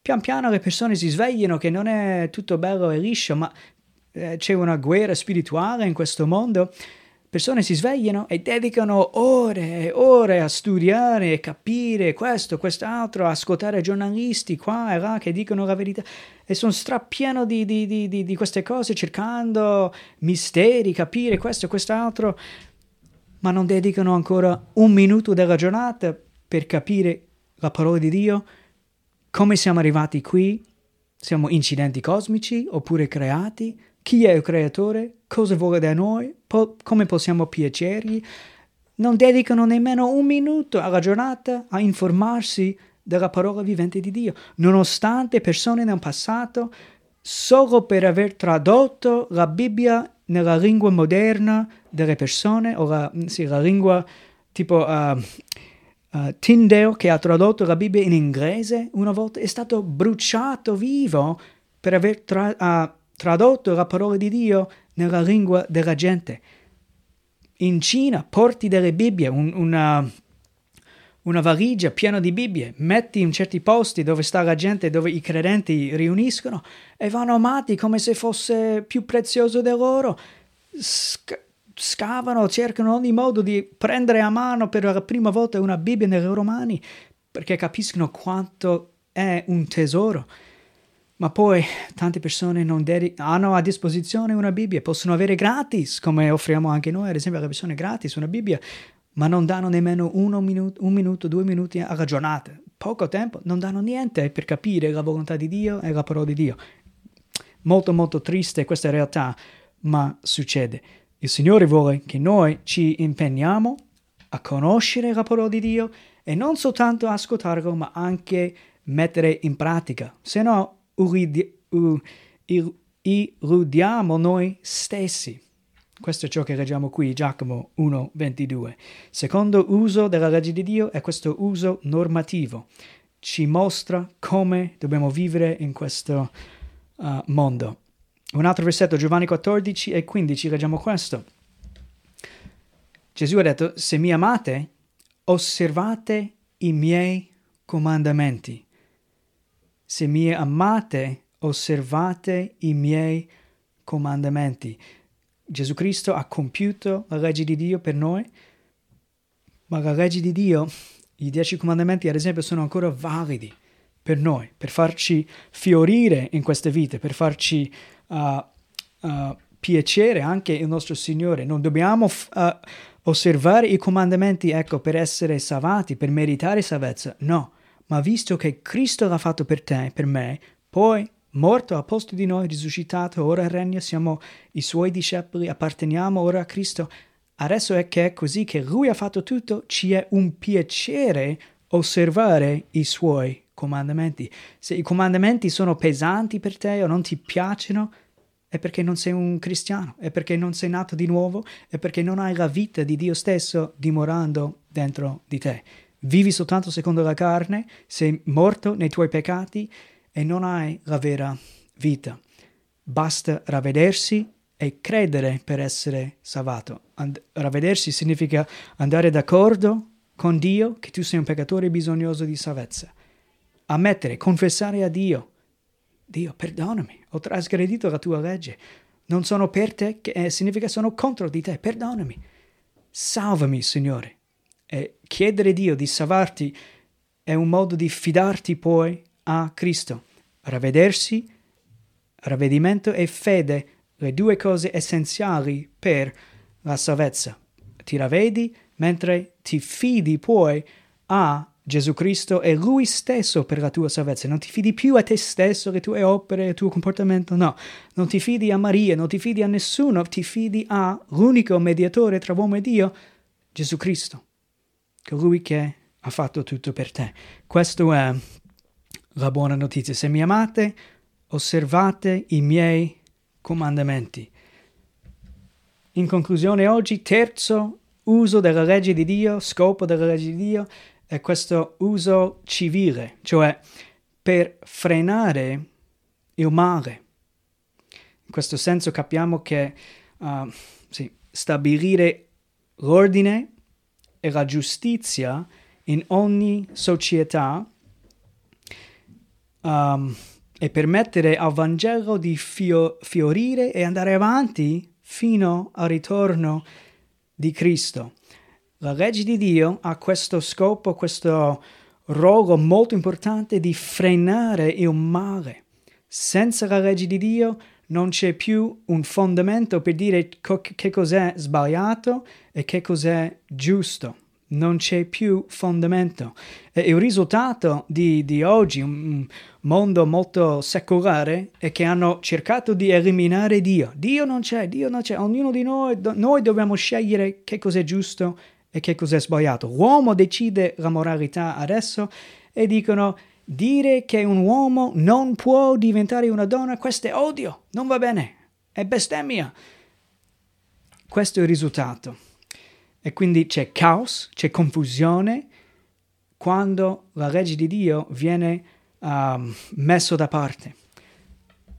Pian piano le persone si svegliano che non è tutto bello e liscio, ma eh, c'è una guerra spirituale in questo mondo persone si svegliano e dedicano ore e ore a studiare e capire questo, quest'altro, ascoltare giornalisti qua e là che dicono la verità. E sono strappieno di, di, di, di queste cose cercando misteri, capire questo quest'altro, ma non dedicano ancora un minuto della giornata per capire la parola di Dio, come siamo arrivati qui, siamo incidenti cosmici oppure creati, chi è il creatore, cosa vuole da noi, po- come possiamo piacergli. Non dedicano nemmeno un minuto alla giornata a informarsi della parola vivente di Dio, nonostante persone nel passato, solo per aver tradotto la Bibbia nella lingua moderna delle persone, o la, sì, la lingua tipo uh, uh, Tyndale che ha tradotto la Bibbia in inglese una volta, è stato bruciato vivo per aver tra- uh, tradotto la parola di Dio nella lingua della gente. In Cina porti delle Bibbie, un, una, una valigia piena di Bibbie, metti in certi posti dove sta la gente, dove i credenti riuniscono e vanno amati come se fosse più prezioso dell'oro. Sc- scavano, cercano ogni modo di prendere a mano per la prima volta una Bibbia nelle loro mani perché capiscono quanto è un tesoro. Ma poi tante persone non dedic- hanno a disposizione una Bibbia, possono avere gratis, come offriamo anche noi, ad esempio alle persone gratis una Bibbia, ma non danno nemmeno minuto, un minuto, due minuti alla giornata. Poco tempo, non danno niente per capire la volontà di Dio e la parola di Dio. Molto molto triste questa realtà, ma succede. Il Signore vuole che noi ci impegniamo a conoscere la parola di Dio e non soltanto ascoltarlo, ma anche mettere in pratica. Se no, illudiamo noi stessi. Questo è ciò che leggiamo qui, Giacomo 1:22. Secondo uso della legge di Dio è questo uso normativo. Ci mostra come dobbiamo vivere in questo uh, mondo. Un altro versetto, Giovanni 14 e 15, leggiamo questo. Gesù ha detto, se mi amate, osservate i miei comandamenti. Se mi amate, osservate i miei comandamenti. Gesù Cristo ha compiuto la legge di Dio per noi, ma la legge di Dio, i dieci comandamenti ad esempio, sono ancora validi per noi, per farci fiorire in queste vite, per farci uh, uh, piacere anche il nostro Signore. Non dobbiamo uh, osservare i comandamenti, ecco, per essere salvati, per meritare salvezza. No, ma visto che Cristo l'ha fatto per te, per me, poi morto a posto di noi, risuscitato, ora regna, siamo i suoi discepoli, apparteniamo ora a Cristo. Adesso è che è così che Lui ha fatto tutto, ci è un piacere osservare i suoi comandamenti. Se i comandamenti sono pesanti per te o non ti piacciono, è perché non sei un cristiano, è perché non sei nato di nuovo, è perché non hai la vita di Dio stesso dimorando dentro di te. Vivi soltanto secondo la carne, sei morto nei tuoi peccati e non hai la vera vita. Basta ravvedersi e credere per essere salvato. And- ravvedersi significa andare d'accordo con Dio che tu sei un peccatore bisognoso di salvezza. Ammettere, confessare a Dio Dio, perdonami, ho trasgredito la tua legge. Non sono per te, che eh, significa sono contro di te, perdonami. Salvami, Signore. E chiedere Dio di salvarti è un modo di fidarti poi a Cristo. Ravvedersi, ravvedimento e fede, le due cose essenziali per la salvezza. Ti ravvedi mentre ti fidi poi a Gesù Cristo è Lui stesso per la tua salvezza. Non ti fidi più a te stesso, le tue opere, il tuo comportamento, no. Non ti fidi a Maria, non ti fidi a nessuno, ti fidi all'unico mediatore tra uomo e Dio, Gesù Cristo. Colui che ha fatto tutto per te. Questa è la buona notizia. Se mi amate, osservate i miei comandamenti. In conclusione, oggi, terzo uso della legge di Dio, scopo della legge di Dio, è questo uso civile, cioè per frenare il male. In questo senso capiamo che uh, sì, stabilire l'ordine e la giustizia in ogni società um, e permettere al Vangelo di fio- fiorire e andare avanti fino al ritorno di Cristo. La legge di Dio ha questo scopo, questo ruolo molto importante di frenare il male. Senza la legge di Dio non c'è più un fondamento per dire co- che cos'è sbagliato e che cos'è giusto. Non c'è più fondamento. E il risultato di, di oggi, un mondo molto secolare, è che hanno cercato di eliminare Dio. Dio non c'è, Dio non c'è. Ognuno di noi, do- noi dobbiamo scegliere che cos'è giusto e che cos'è sbagliato. L'uomo decide la moralità adesso e dicono dire che un uomo non può diventare una donna, questo è odio, non va bene, è bestemmia. Questo è il risultato. E quindi c'è caos, c'è confusione quando la legge di Dio viene uh, messo da parte.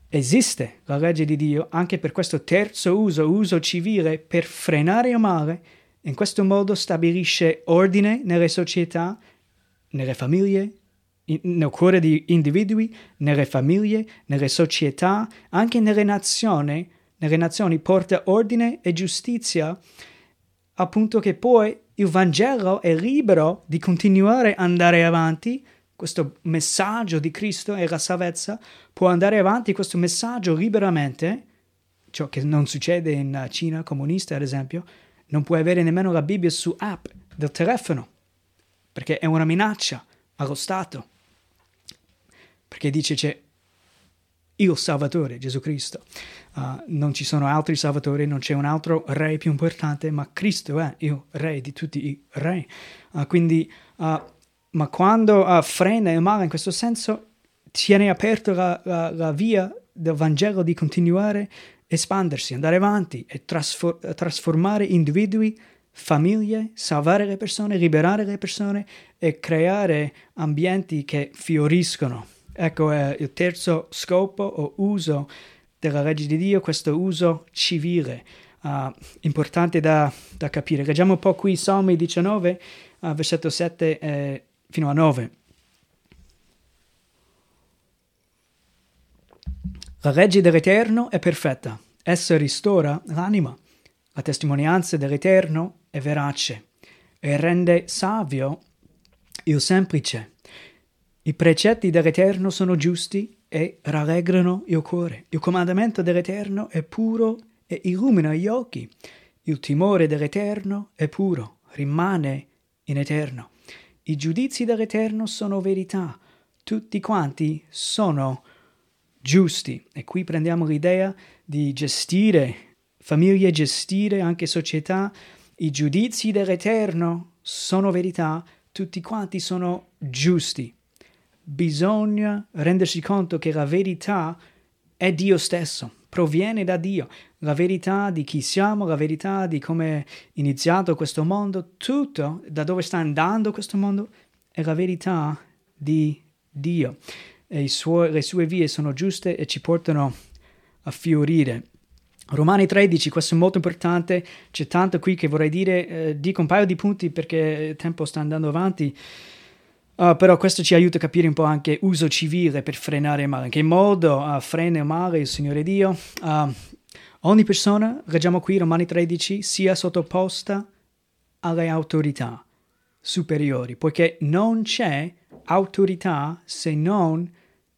Esiste la legge di Dio anche per questo terzo uso, uso civile, per frenare il male in questo modo stabilisce ordine nelle società, nelle famiglie, in, nel cuore di individui, nelle famiglie, nelle società, anche nelle nazioni. Nelle nazioni porta ordine e giustizia, appunto che poi il Vangelo è libero di continuare ad andare avanti. Questo messaggio di Cristo e la salvezza può andare avanti questo messaggio liberamente, ciò che non succede in Cina comunista, ad esempio, non puoi avere nemmeno la Bibbia su app del telefono, perché è una minaccia allo Stato, perché dice c'è il Salvatore, Gesù Cristo. Uh, non ci sono altri Salvatori, non c'è un altro Re più importante, ma Cristo è il Re di tutti i Re. Uh, quindi, uh, ma quando frena il male in questo senso, tiene aperta la, la, la via del Vangelo di continuare espandersi, andare avanti e trasfor- trasformare individui, famiglie, salvare le persone, liberare le persone e creare ambienti che fioriscono. Ecco è il terzo scopo o uso della legge di Dio, questo uso civile, uh, importante da, da, capire. Leggiamo un po' qui Salmi 19, uh, versetto 7 e fino a 9. La legge dell'Eterno è perfetta, essa ristora l'anima. La testimonianza dell'Eterno è verace e rende savio il semplice. I precetti dell'Eterno sono giusti e rallegrano il cuore. Il comandamento dell'Eterno è puro e illumina gli occhi. Il timore dell'Eterno è puro, rimane in eterno. I giudizi dell'Eterno sono verità, tutti quanti sono giusti. E qui prendiamo l'idea di gestire famiglie, gestire anche società. I giudizi dell'Eterno sono verità, tutti quanti sono giusti. Bisogna rendersi conto che la verità è Dio stesso, proviene da Dio. La verità di chi siamo, la verità di come è iniziato questo mondo, tutto da dove sta andando questo mondo è la verità di Dio suoi, le sue vie sono giuste e ci portano a fiorire. Romani 13, questo è molto importante, c'è tanto qui che vorrei dire, eh, dico un paio di punti perché il tempo sta andando avanti, uh, però questo ci aiuta a capire un po' anche uso civile per frenare il male, in che modo uh, frena il male il Signore Dio. Uh, ogni persona, leggiamo qui Romani 13, sia sottoposta alle autorità superiori, poiché non c'è autorità se non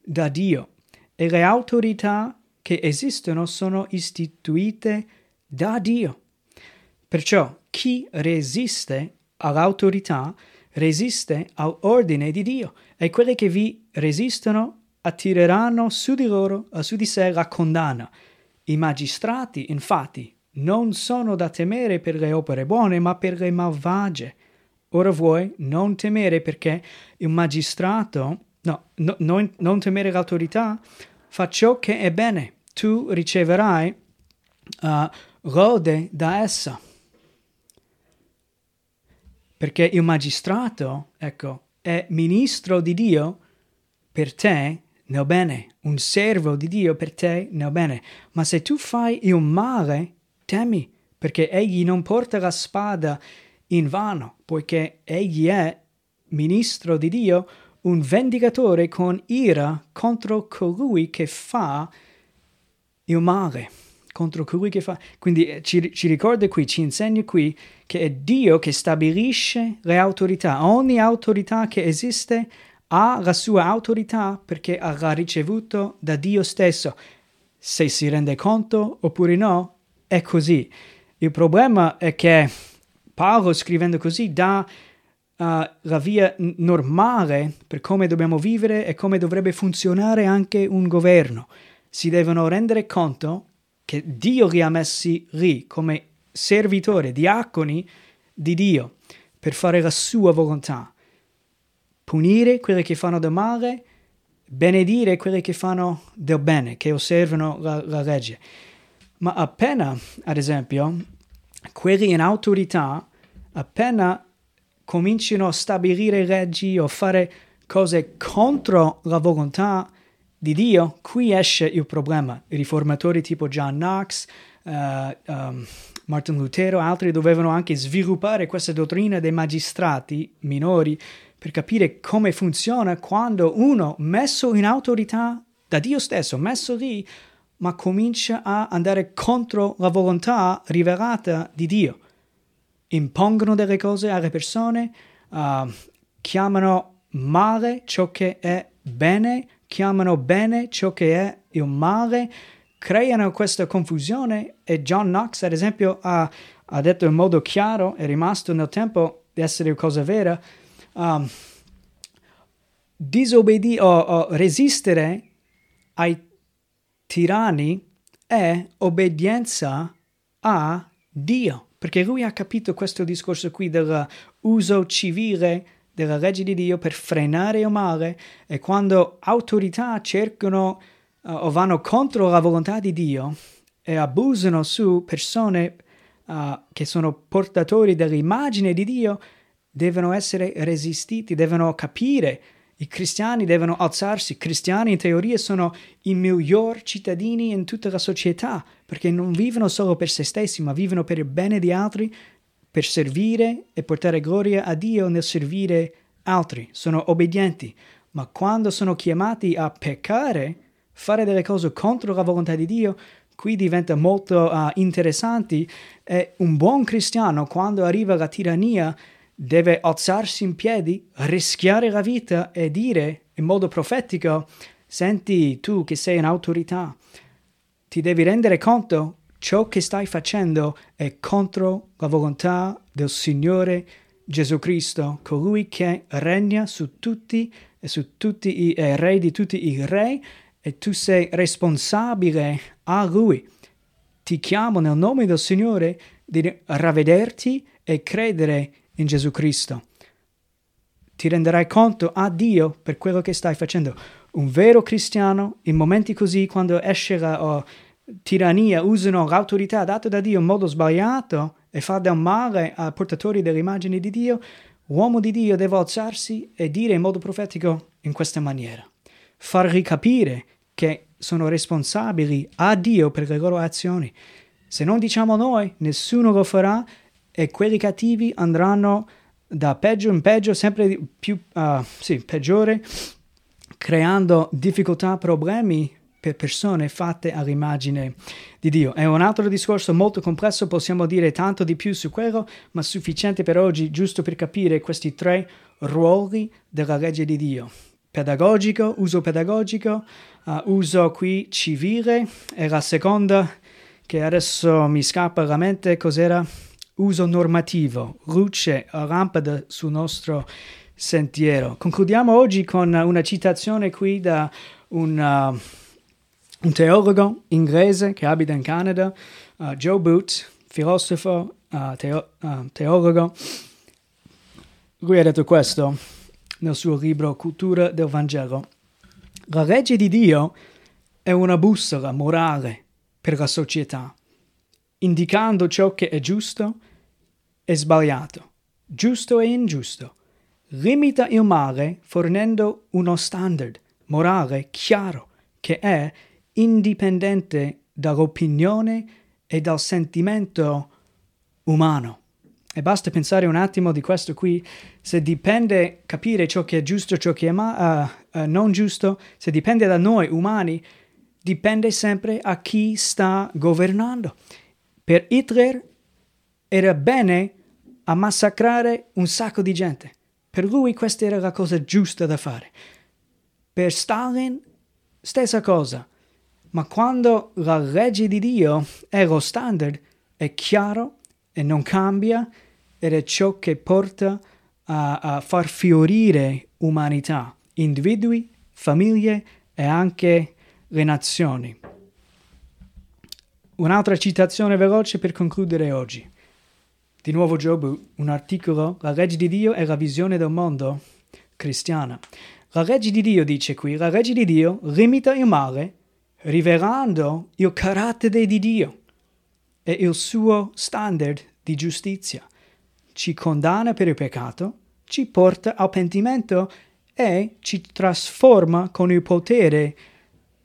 da Dio e le autorità che esistono sono istituite da Dio. Perciò chi resiste all'autorità resiste all'ordine di Dio e quelli che vi resistono attireranno su di loro, su di sé la condanna. I magistrati, infatti, non sono da temere per le opere buone, ma per le malvagie. Ora vuoi non temere perché il magistrato, no, no non, non, temere l'autorità, fa ciò che è bene. Tu riceverai uh, lode da essa. Perché il magistrato, ecco, è ministro di Dio per te nel bene, un servo di Dio per te nel bene. Ma se tu fai il male, temi, perché egli non porta la spada in vano, poiché egli è ministro di Dio, un vendicatore con ira contro colui che fa il male, contro colui che fa. Quindi eh, ci, ci ricorda qui, ci insegna qui che è Dio che stabilisce le autorità. Ogni autorità che esiste ha la sua autorità perché l'ha ricevuto da Dio stesso. Se si rende conto oppure no, è così. Il problema è che Paolo scrivendo così dà uh, la via normale per come dobbiamo vivere e come dovrebbe funzionare anche un governo. Si devono rendere conto che Dio li ha messi lì come servitori, diaconi di Dio per fare la sua volontà. Punire quelli che fanno del male, benedire quelli che fanno del bene, che osservano la, la legge. Ma appena, ad esempio, quelli in autorità appena cominciano a stabilire leggi o fare cose contro la volontà di Dio, qui esce il problema. I riformatori tipo John Knox, uh, um, Martin Lutero, altri dovevano anche sviluppare questa dottrina dei magistrati minori per capire come funziona quando uno messo in autorità da Dio stesso, messo lì, ma comincia a andare contro la volontà rivelata di Dio impongono delle cose alle persone, uh, chiamano male ciò che è bene, chiamano bene ciò che è il male, creano questa confusione e John Knox ad esempio ha, ha detto in modo chiaro, è rimasto nel tempo di essere cosa vera, um, disobbedire o, o resistere ai tiranni è obbedienza a Dio perché lui ha capito questo discorso qui dell'uso civile della legge di Dio per frenare il male e quando autorità cercano uh, o vanno contro la volontà di Dio e abusano su persone uh, che sono portatori dell'immagine di Dio, devono essere resistiti, devono capire i cristiani devono alzarsi. I cristiani in teoria sono i migliori cittadini in tutta la società perché non vivono solo per se stessi, ma vivono per il bene di altri, per servire e portare gloria a Dio nel servire altri, sono obbedienti, ma quando sono chiamati a peccare, fare delle cose contro la volontà di Dio, qui diventa molto uh, interessante e un buon cristiano quando arriva la tirannia deve alzarsi in piedi, rischiare la vita e dire in modo profetico, senti tu che sei un'autorità, ti devi rendere conto ciò che stai facendo è contro la volontà del Signore Gesù Cristo, colui che regna su tutti e su tutti i è re di tutti i re e tu sei responsabile a Lui. Ti chiamo nel nome del Signore di ravvederti e credere in Gesù Cristo. Ti renderai conto a Dio per quello che stai facendo. Un vero cristiano, in momenti così, quando esce la oh, tirannia, usano l'autorità data da Dio in modo sbagliato e fa del male ai portatori dell'immagine di Dio, l'uomo di Dio deve alzarsi e dire in modo profetico in questa maniera fargli capire che sono responsabili a Dio per le loro azioni. Se non diciamo noi, nessuno lo farà e quelli cattivi andranno da peggio in peggio, sempre più uh, sì, peggiore, creando difficoltà, problemi per persone fatte all'immagine di Dio. È un altro discorso molto complesso, possiamo dire tanto di più su quello, ma sufficiente per oggi, giusto per capire questi tre ruoli della legge di Dio pedagogico, uso pedagogico, uh, uso qui civile e la seconda che adesso mi scappa la mente cos'era uso normativo, luce, lampada sul nostro sentiero. Concludiamo oggi con una citazione qui da un, uh, un teologo inglese che abita in Canada, uh, Joe Booth, filosofo, uh, teo- teologo. Lui ha detto questo nel suo libro Cultura del Vangelo. La legge di Dio è una bussola morale per la società, indicando ciò che è giusto e sbagliato, giusto e ingiusto. Limita il male fornendo uno standard morale chiaro che è indipendente dall'opinione e dal sentimento umano. E basta pensare un attimo di questo qui, se dipende capire ciò che è giusto, ciò che è ma- uh, uh, non giusto, se dipende da noi umani, dipende sempre a chi sta governando. Per Hitler era bene a massacrare un sacco di gente. Per lui questa era la cosa giusta da fare. Per Stalin stessa cosa. Ma quando la legge di Dio è lo standard, è chiaro e non cambia ed è ciò che porta a, a far fiorire umanità, individui, famiglie e anche le nazioni. Un'altra citazione veloce per concludere oggi. Di nuovo Giobù, un articolo, La legge di Dio è la visione del mondo cristiana. La legge di Dio, dice qui, la legge di Dio limita il male rivelando il carattere di Dio e il suo standard di giustizia. Ci condanna per il peccato, ci porta al pentimento e ci trasforma con il potere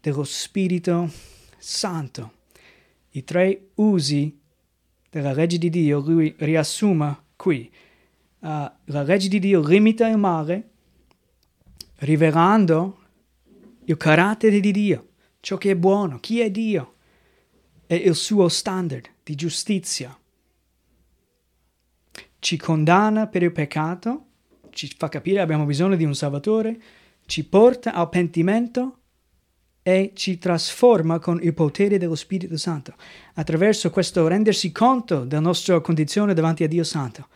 dello Spirito Santo. I tre usi della legge di Dio lui riassuma qui. Uh, la legge di Dio limita il male rivelando il carattere di Dio, ciò che è buono, chi è Dio e il suo standard di giustizia. Ci condanna per il peccato, ci fa capire che abbiamo bisogno di un Salvatore, ci porta al pentimento e ci trasforma con il potere dello Spirito Santo. Attraverso questo rendersi conto della nostra condizione davanti a Dio Santo.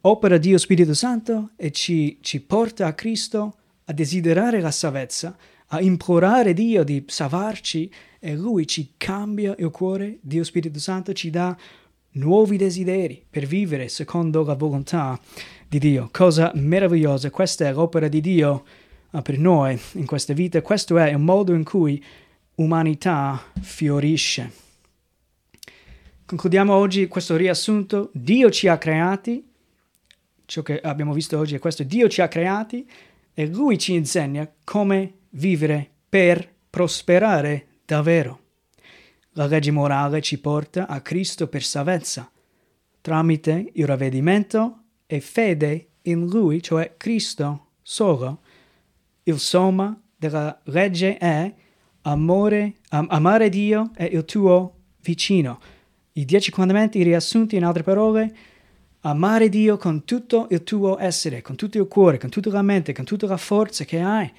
Opera Dio Spirito Santo e ci, ci porta a Cristo a desiderare la salvezza, a implorare Dio di salvarci e Lui ci cambia il cuore, Dio Spirito Santo ci dà nuovi desideri per vivere secondo la volontà di Dio. Cosa meravigliosa, questa è l'opera di Dio uh, per noi in questa vita, questo è il modo in cui umanità fiorisce. Concludiamo oggi questo riassunto. Dio ci ha creati, ciò che abbiamo visto oggi è questo, Dio ci ha creati e Lui ci insegna come vivere per prosperare davvero. La legge morale ci porta a Cristo per salvezza, tramite il ravvedimento e fede in Lui, cioè Cristo solo, il somma della legge è amore, am- amare Dio e il tuo vicino. I dieci comandamenti riassunti in altre parole, amare Dio con tutto il tuo essere, con tutto il cuore, con tutta la mente, con tutta la forza che hai.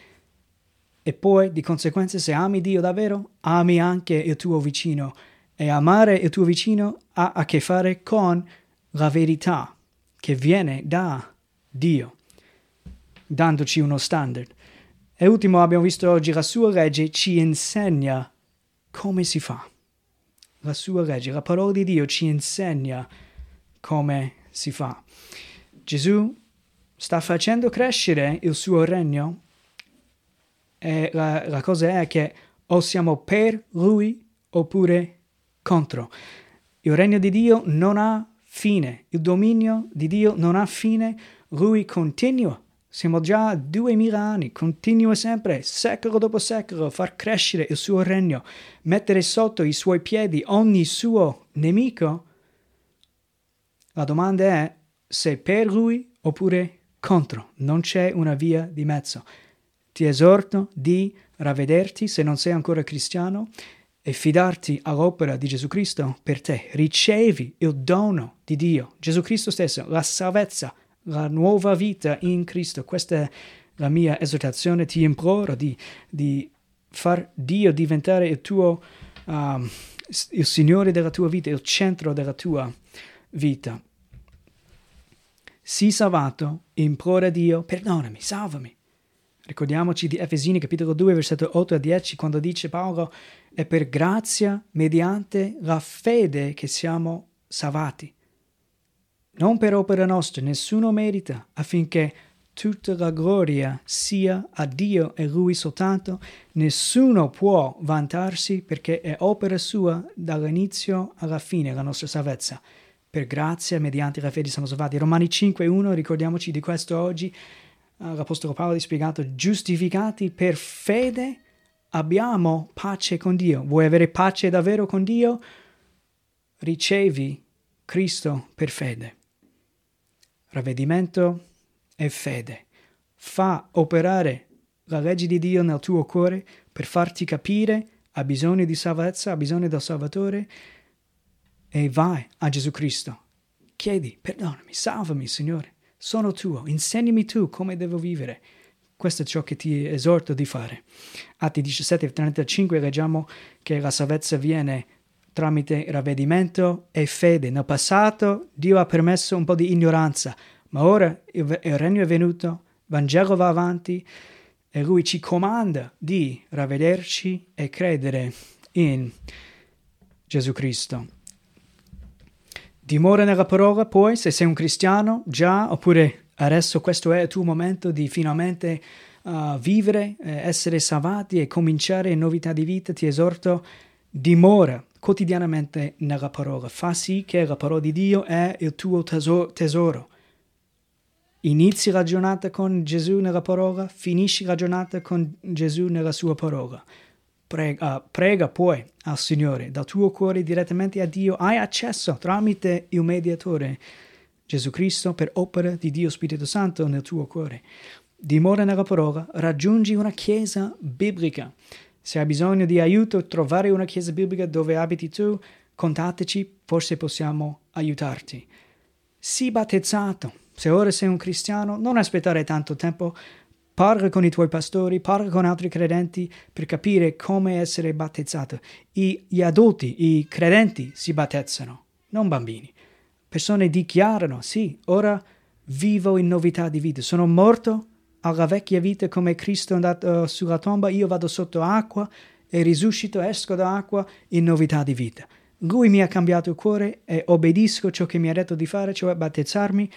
E poi, di conseguenza, se ami Dio davvero, ami anche il tuo vicino. E amare il tuo vicino ha a che fare con la verità che viene da Dio, dandoci uno standard. E ultimo abbiamo visto oggi la sua legge ci insegna come si fa. La sua legge, la parola di Dio ci insegna come si fa. Gesù sta facendo crescere il suo regno e la, la cosa è che o siamo per lui oppure contro. Il regno di Dio non ha fine, il dominio di Dio non ha fine, lui continua siamo già duemila anni, continua sempre, secolo dopo secolo, a far crescere il suo regno, mettere sotto i suoi piedi ogni suo nemico. La domanda è se per lui oppure contro, non c'è una via di mezzo. Ti esorto di ravvederti se non sei ancora cristiano e fidarti all'opera di Gesù Cristo per te. Ricevi il dono di Dio, Gesù Cristo stesso, la salvezza la nuova vita in Cristo. Questa è la mia esortazione. Ti imploro di, di far Dio diventare il tuo, um, il Signore della tua vita, il centro della tua vita. Sii salvato, implora Dio, perdonami, salvami. Ricordiamoci di Efesini capitolo 2, versetto 8 a 10, quando dice Paolo, è per grazia, mediante la fede, che siamo salvati non per opera nostra, nessuno merita, affinché tutta la gloria sia a Dio e Lui soltanto. Nessuno può vantarsi perché è opera sua dall'inizio alla fine la nostra salvezza. Per grazia, mediante la fede siamo salvati. Romani 5.1, ricordiamoci di questo oggi. Uh, L'Apostolo Paolo ha spiegato, giustificati per fede abbiamo pace con Dio. Vuoi avere pace davvero con Dio? Ricevi Cristo per fede ravvedimento e fede. Fa operare la legge di Dio nel tuo cuore per farti capire ha bisogno di salvezza, ha bisogno del Salvatore e vai a Gesù Cristo. Chiedi, perdonami, salvami, Signore. Sono tuo, insegnami tu come devo vivere. Questo è ciò che ti esorto di fare. Atti 17 35 leggiamo che la salvezza viene tramite ravvedimento e fede. Nel passato Dio ha permesso un po' di ignoranza, ma ora il, il regno è venuto, il Vangelo va avanti e Lui ci comanda di ravvederci e credere in Gesù Cristo. Dimora nella parola, poi, se sei un cristiano, già, oppure adesso questo è il tuo momento di finalmente uh, vivere, eh, essere salvati e cominciare in novità di vita, ti esorto, dimora quotidianamente nella parola. Fa sì che la parola di Dio è il tuo tesoro. Inizi la giornata con Gesù nella parola, finisci la giornata con Gesù nella sua parola. Prega, prega poi al Signore dal tuo cuore direttamente a Dio. Hai accesso tramite il mediatore Gesù Cristo per opera di Dio Spirito Santo nel tuo cuore. Dimora nella parola, raggiungi una chiesa biblica se hai bisogno di aiuto, trovare una chiesa biblica dove abiti tu, contattaci, forse possiamo aiutarti. Sii battezzato. Se ora sei un cristiano, non aspettare tanto tempo. Parla con i tuoi pastori, parla con altri credenti per capire come essere battezzato. I, gli adulti, i credenti si battezzano, non bambini. Persone dichiarano, sì, ora vivo in novità di vita. Sono morto, alla vecchia vita come Cristo è andato eh, sulla tomba, io vado sotto acqua e risuscito, esco da acqua in novità di vita. Lui mi ha cambiato il cuore e obbedisco ciò che mi ha detto di fare, cioè battezzarmi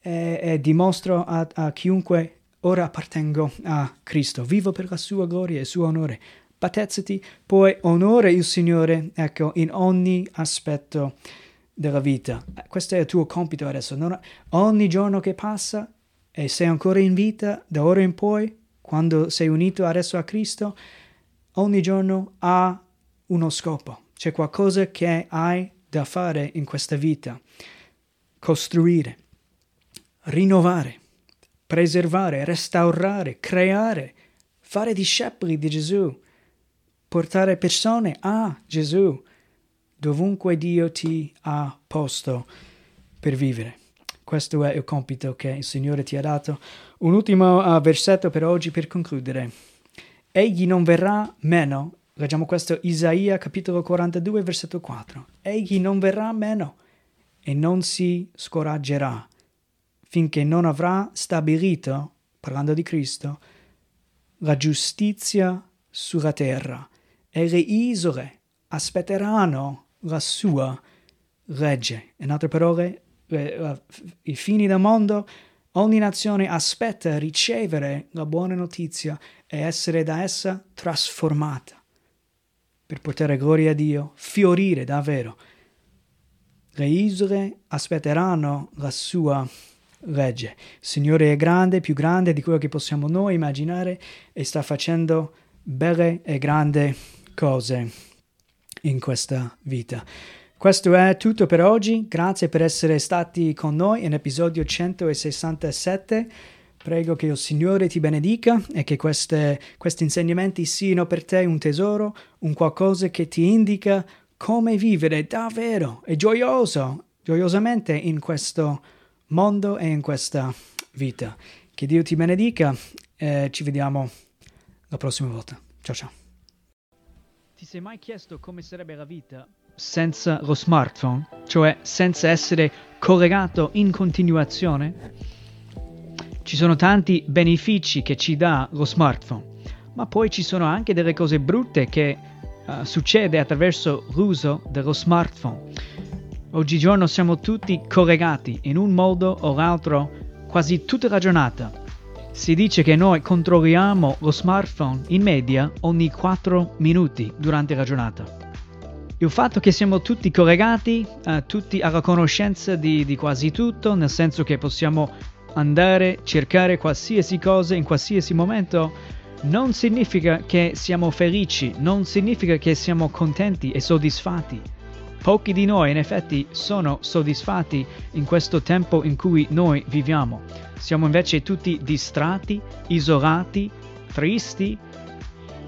e, e dimostro a, a, chiunque ora appartengo a Cristo. Vivo per la sua gloria e il suo onore. Battezzati, poi onore il Signore, ecco, in ogni aspetto della vita. Questo è il tuo compito adesso. Non, ogni giorno che passa e sei ancora in vita da ora in poi, quando sei unito adesso a Cristo, ogni giorno ha uno scopo, c'è qualcosa che hai da fare in questa vita, costruire, rinnovare, preservare, restaurare, creare, fare discepoli di Gesù, portare persone a Gesù dovunque Dio ti ha posto per vivere. Questo è il compito che il Signore ti ha dato. Un ultimo uh, versetto per oggi per concludere. Egli non verrà meno, leggiamo questo Isaia capitolo 42 versetto 4. Egli non verrà meno e non si scoraggerà finché non avrà stabilito, parlando di Cristo, la giustizia sulla terra e le isole aspetteranno la sua legge. In altre parole, eh, i fini del mondo, ogni nazione aspetta ricevere la buona notizia e essere da essa trasformata per portare gloria a Dio, fiorire davvero. Le isole aspetteranno la sua legge. Il Signore è grande, più grande di quello che possiamo noi immaginare e sta facendo belle e grandi cose in questa vita. Questo è tutto per oggi, grazie per essere stati con noi in episodio 167. Prego che il Signore ti benedica e che queste, questi insegnamenti siano per te un tesoro, un qualcosa che ti indica come vivere davvero e gioioso, gioiosamente in questo mondo e in questa vita. Che Dio ti benedica e ci vediamo la prossima volta. Ciao ciao. Ti sei mai chiesto come sarebbe la vita senza lo smartphone, cioè senza essere collegato in continuazione? Ci sono tanti benefici che ci dà lo smartphone, ma poi ci sono anche delle cose brutte che uh, succede attraverso l'uso dello smartphone. Oggigiorno siamo tutti collegati in un modo o l'altro quasi tutta la giornata. Si dice che noi controlliamo lo smartphone in media ogni 4 minuti durante la giornata. Il fatto che siamo tutti collegati, eh, tutti alla conoscenza di, di quasi tutto, nel senso che possiamo andare, cercare qualsiasi cosa in qualsiasi momento, non significa che siamo felici, non significa che siamo contenti e soddisfatti. Pochi di noi in effetti sono soddisfatti in questo tempo in cui noi viviamo. Siamo invece tutti distratti, isolati, tristi,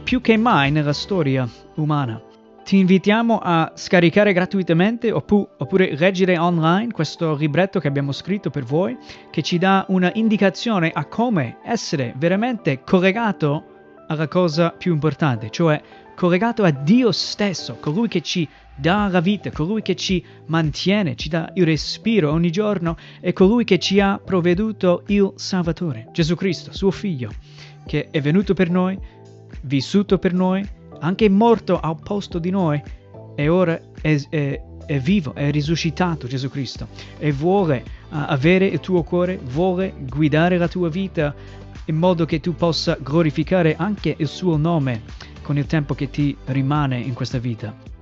più che mai nella storia umana ti invitiamo a scaricare gratuitamente oppu- oppure leggere online questo libretto che abbiamo scritto per voi, che ci dà una indicazione a come essere veramente collegato alla cosa più importante, cioè collegato a Dio stesso, colui che ci dà la vita, colui che ci mantiene, ci dà il respiro ogni giorno e colui che ci ha provveduto il Salvatore, Gesù Cristo, suo figlio, che è venuto per noi, vissuto per noi, anche morto al posto di noi, e ora è, è, è vivo, è risuscitato Gesù Cristo e vuole uh, avere il tuo cuore, vuole guidare la tua vita in modo che tu possa glorificare anche il suo nome con il tempo che ti rimane in questa vita.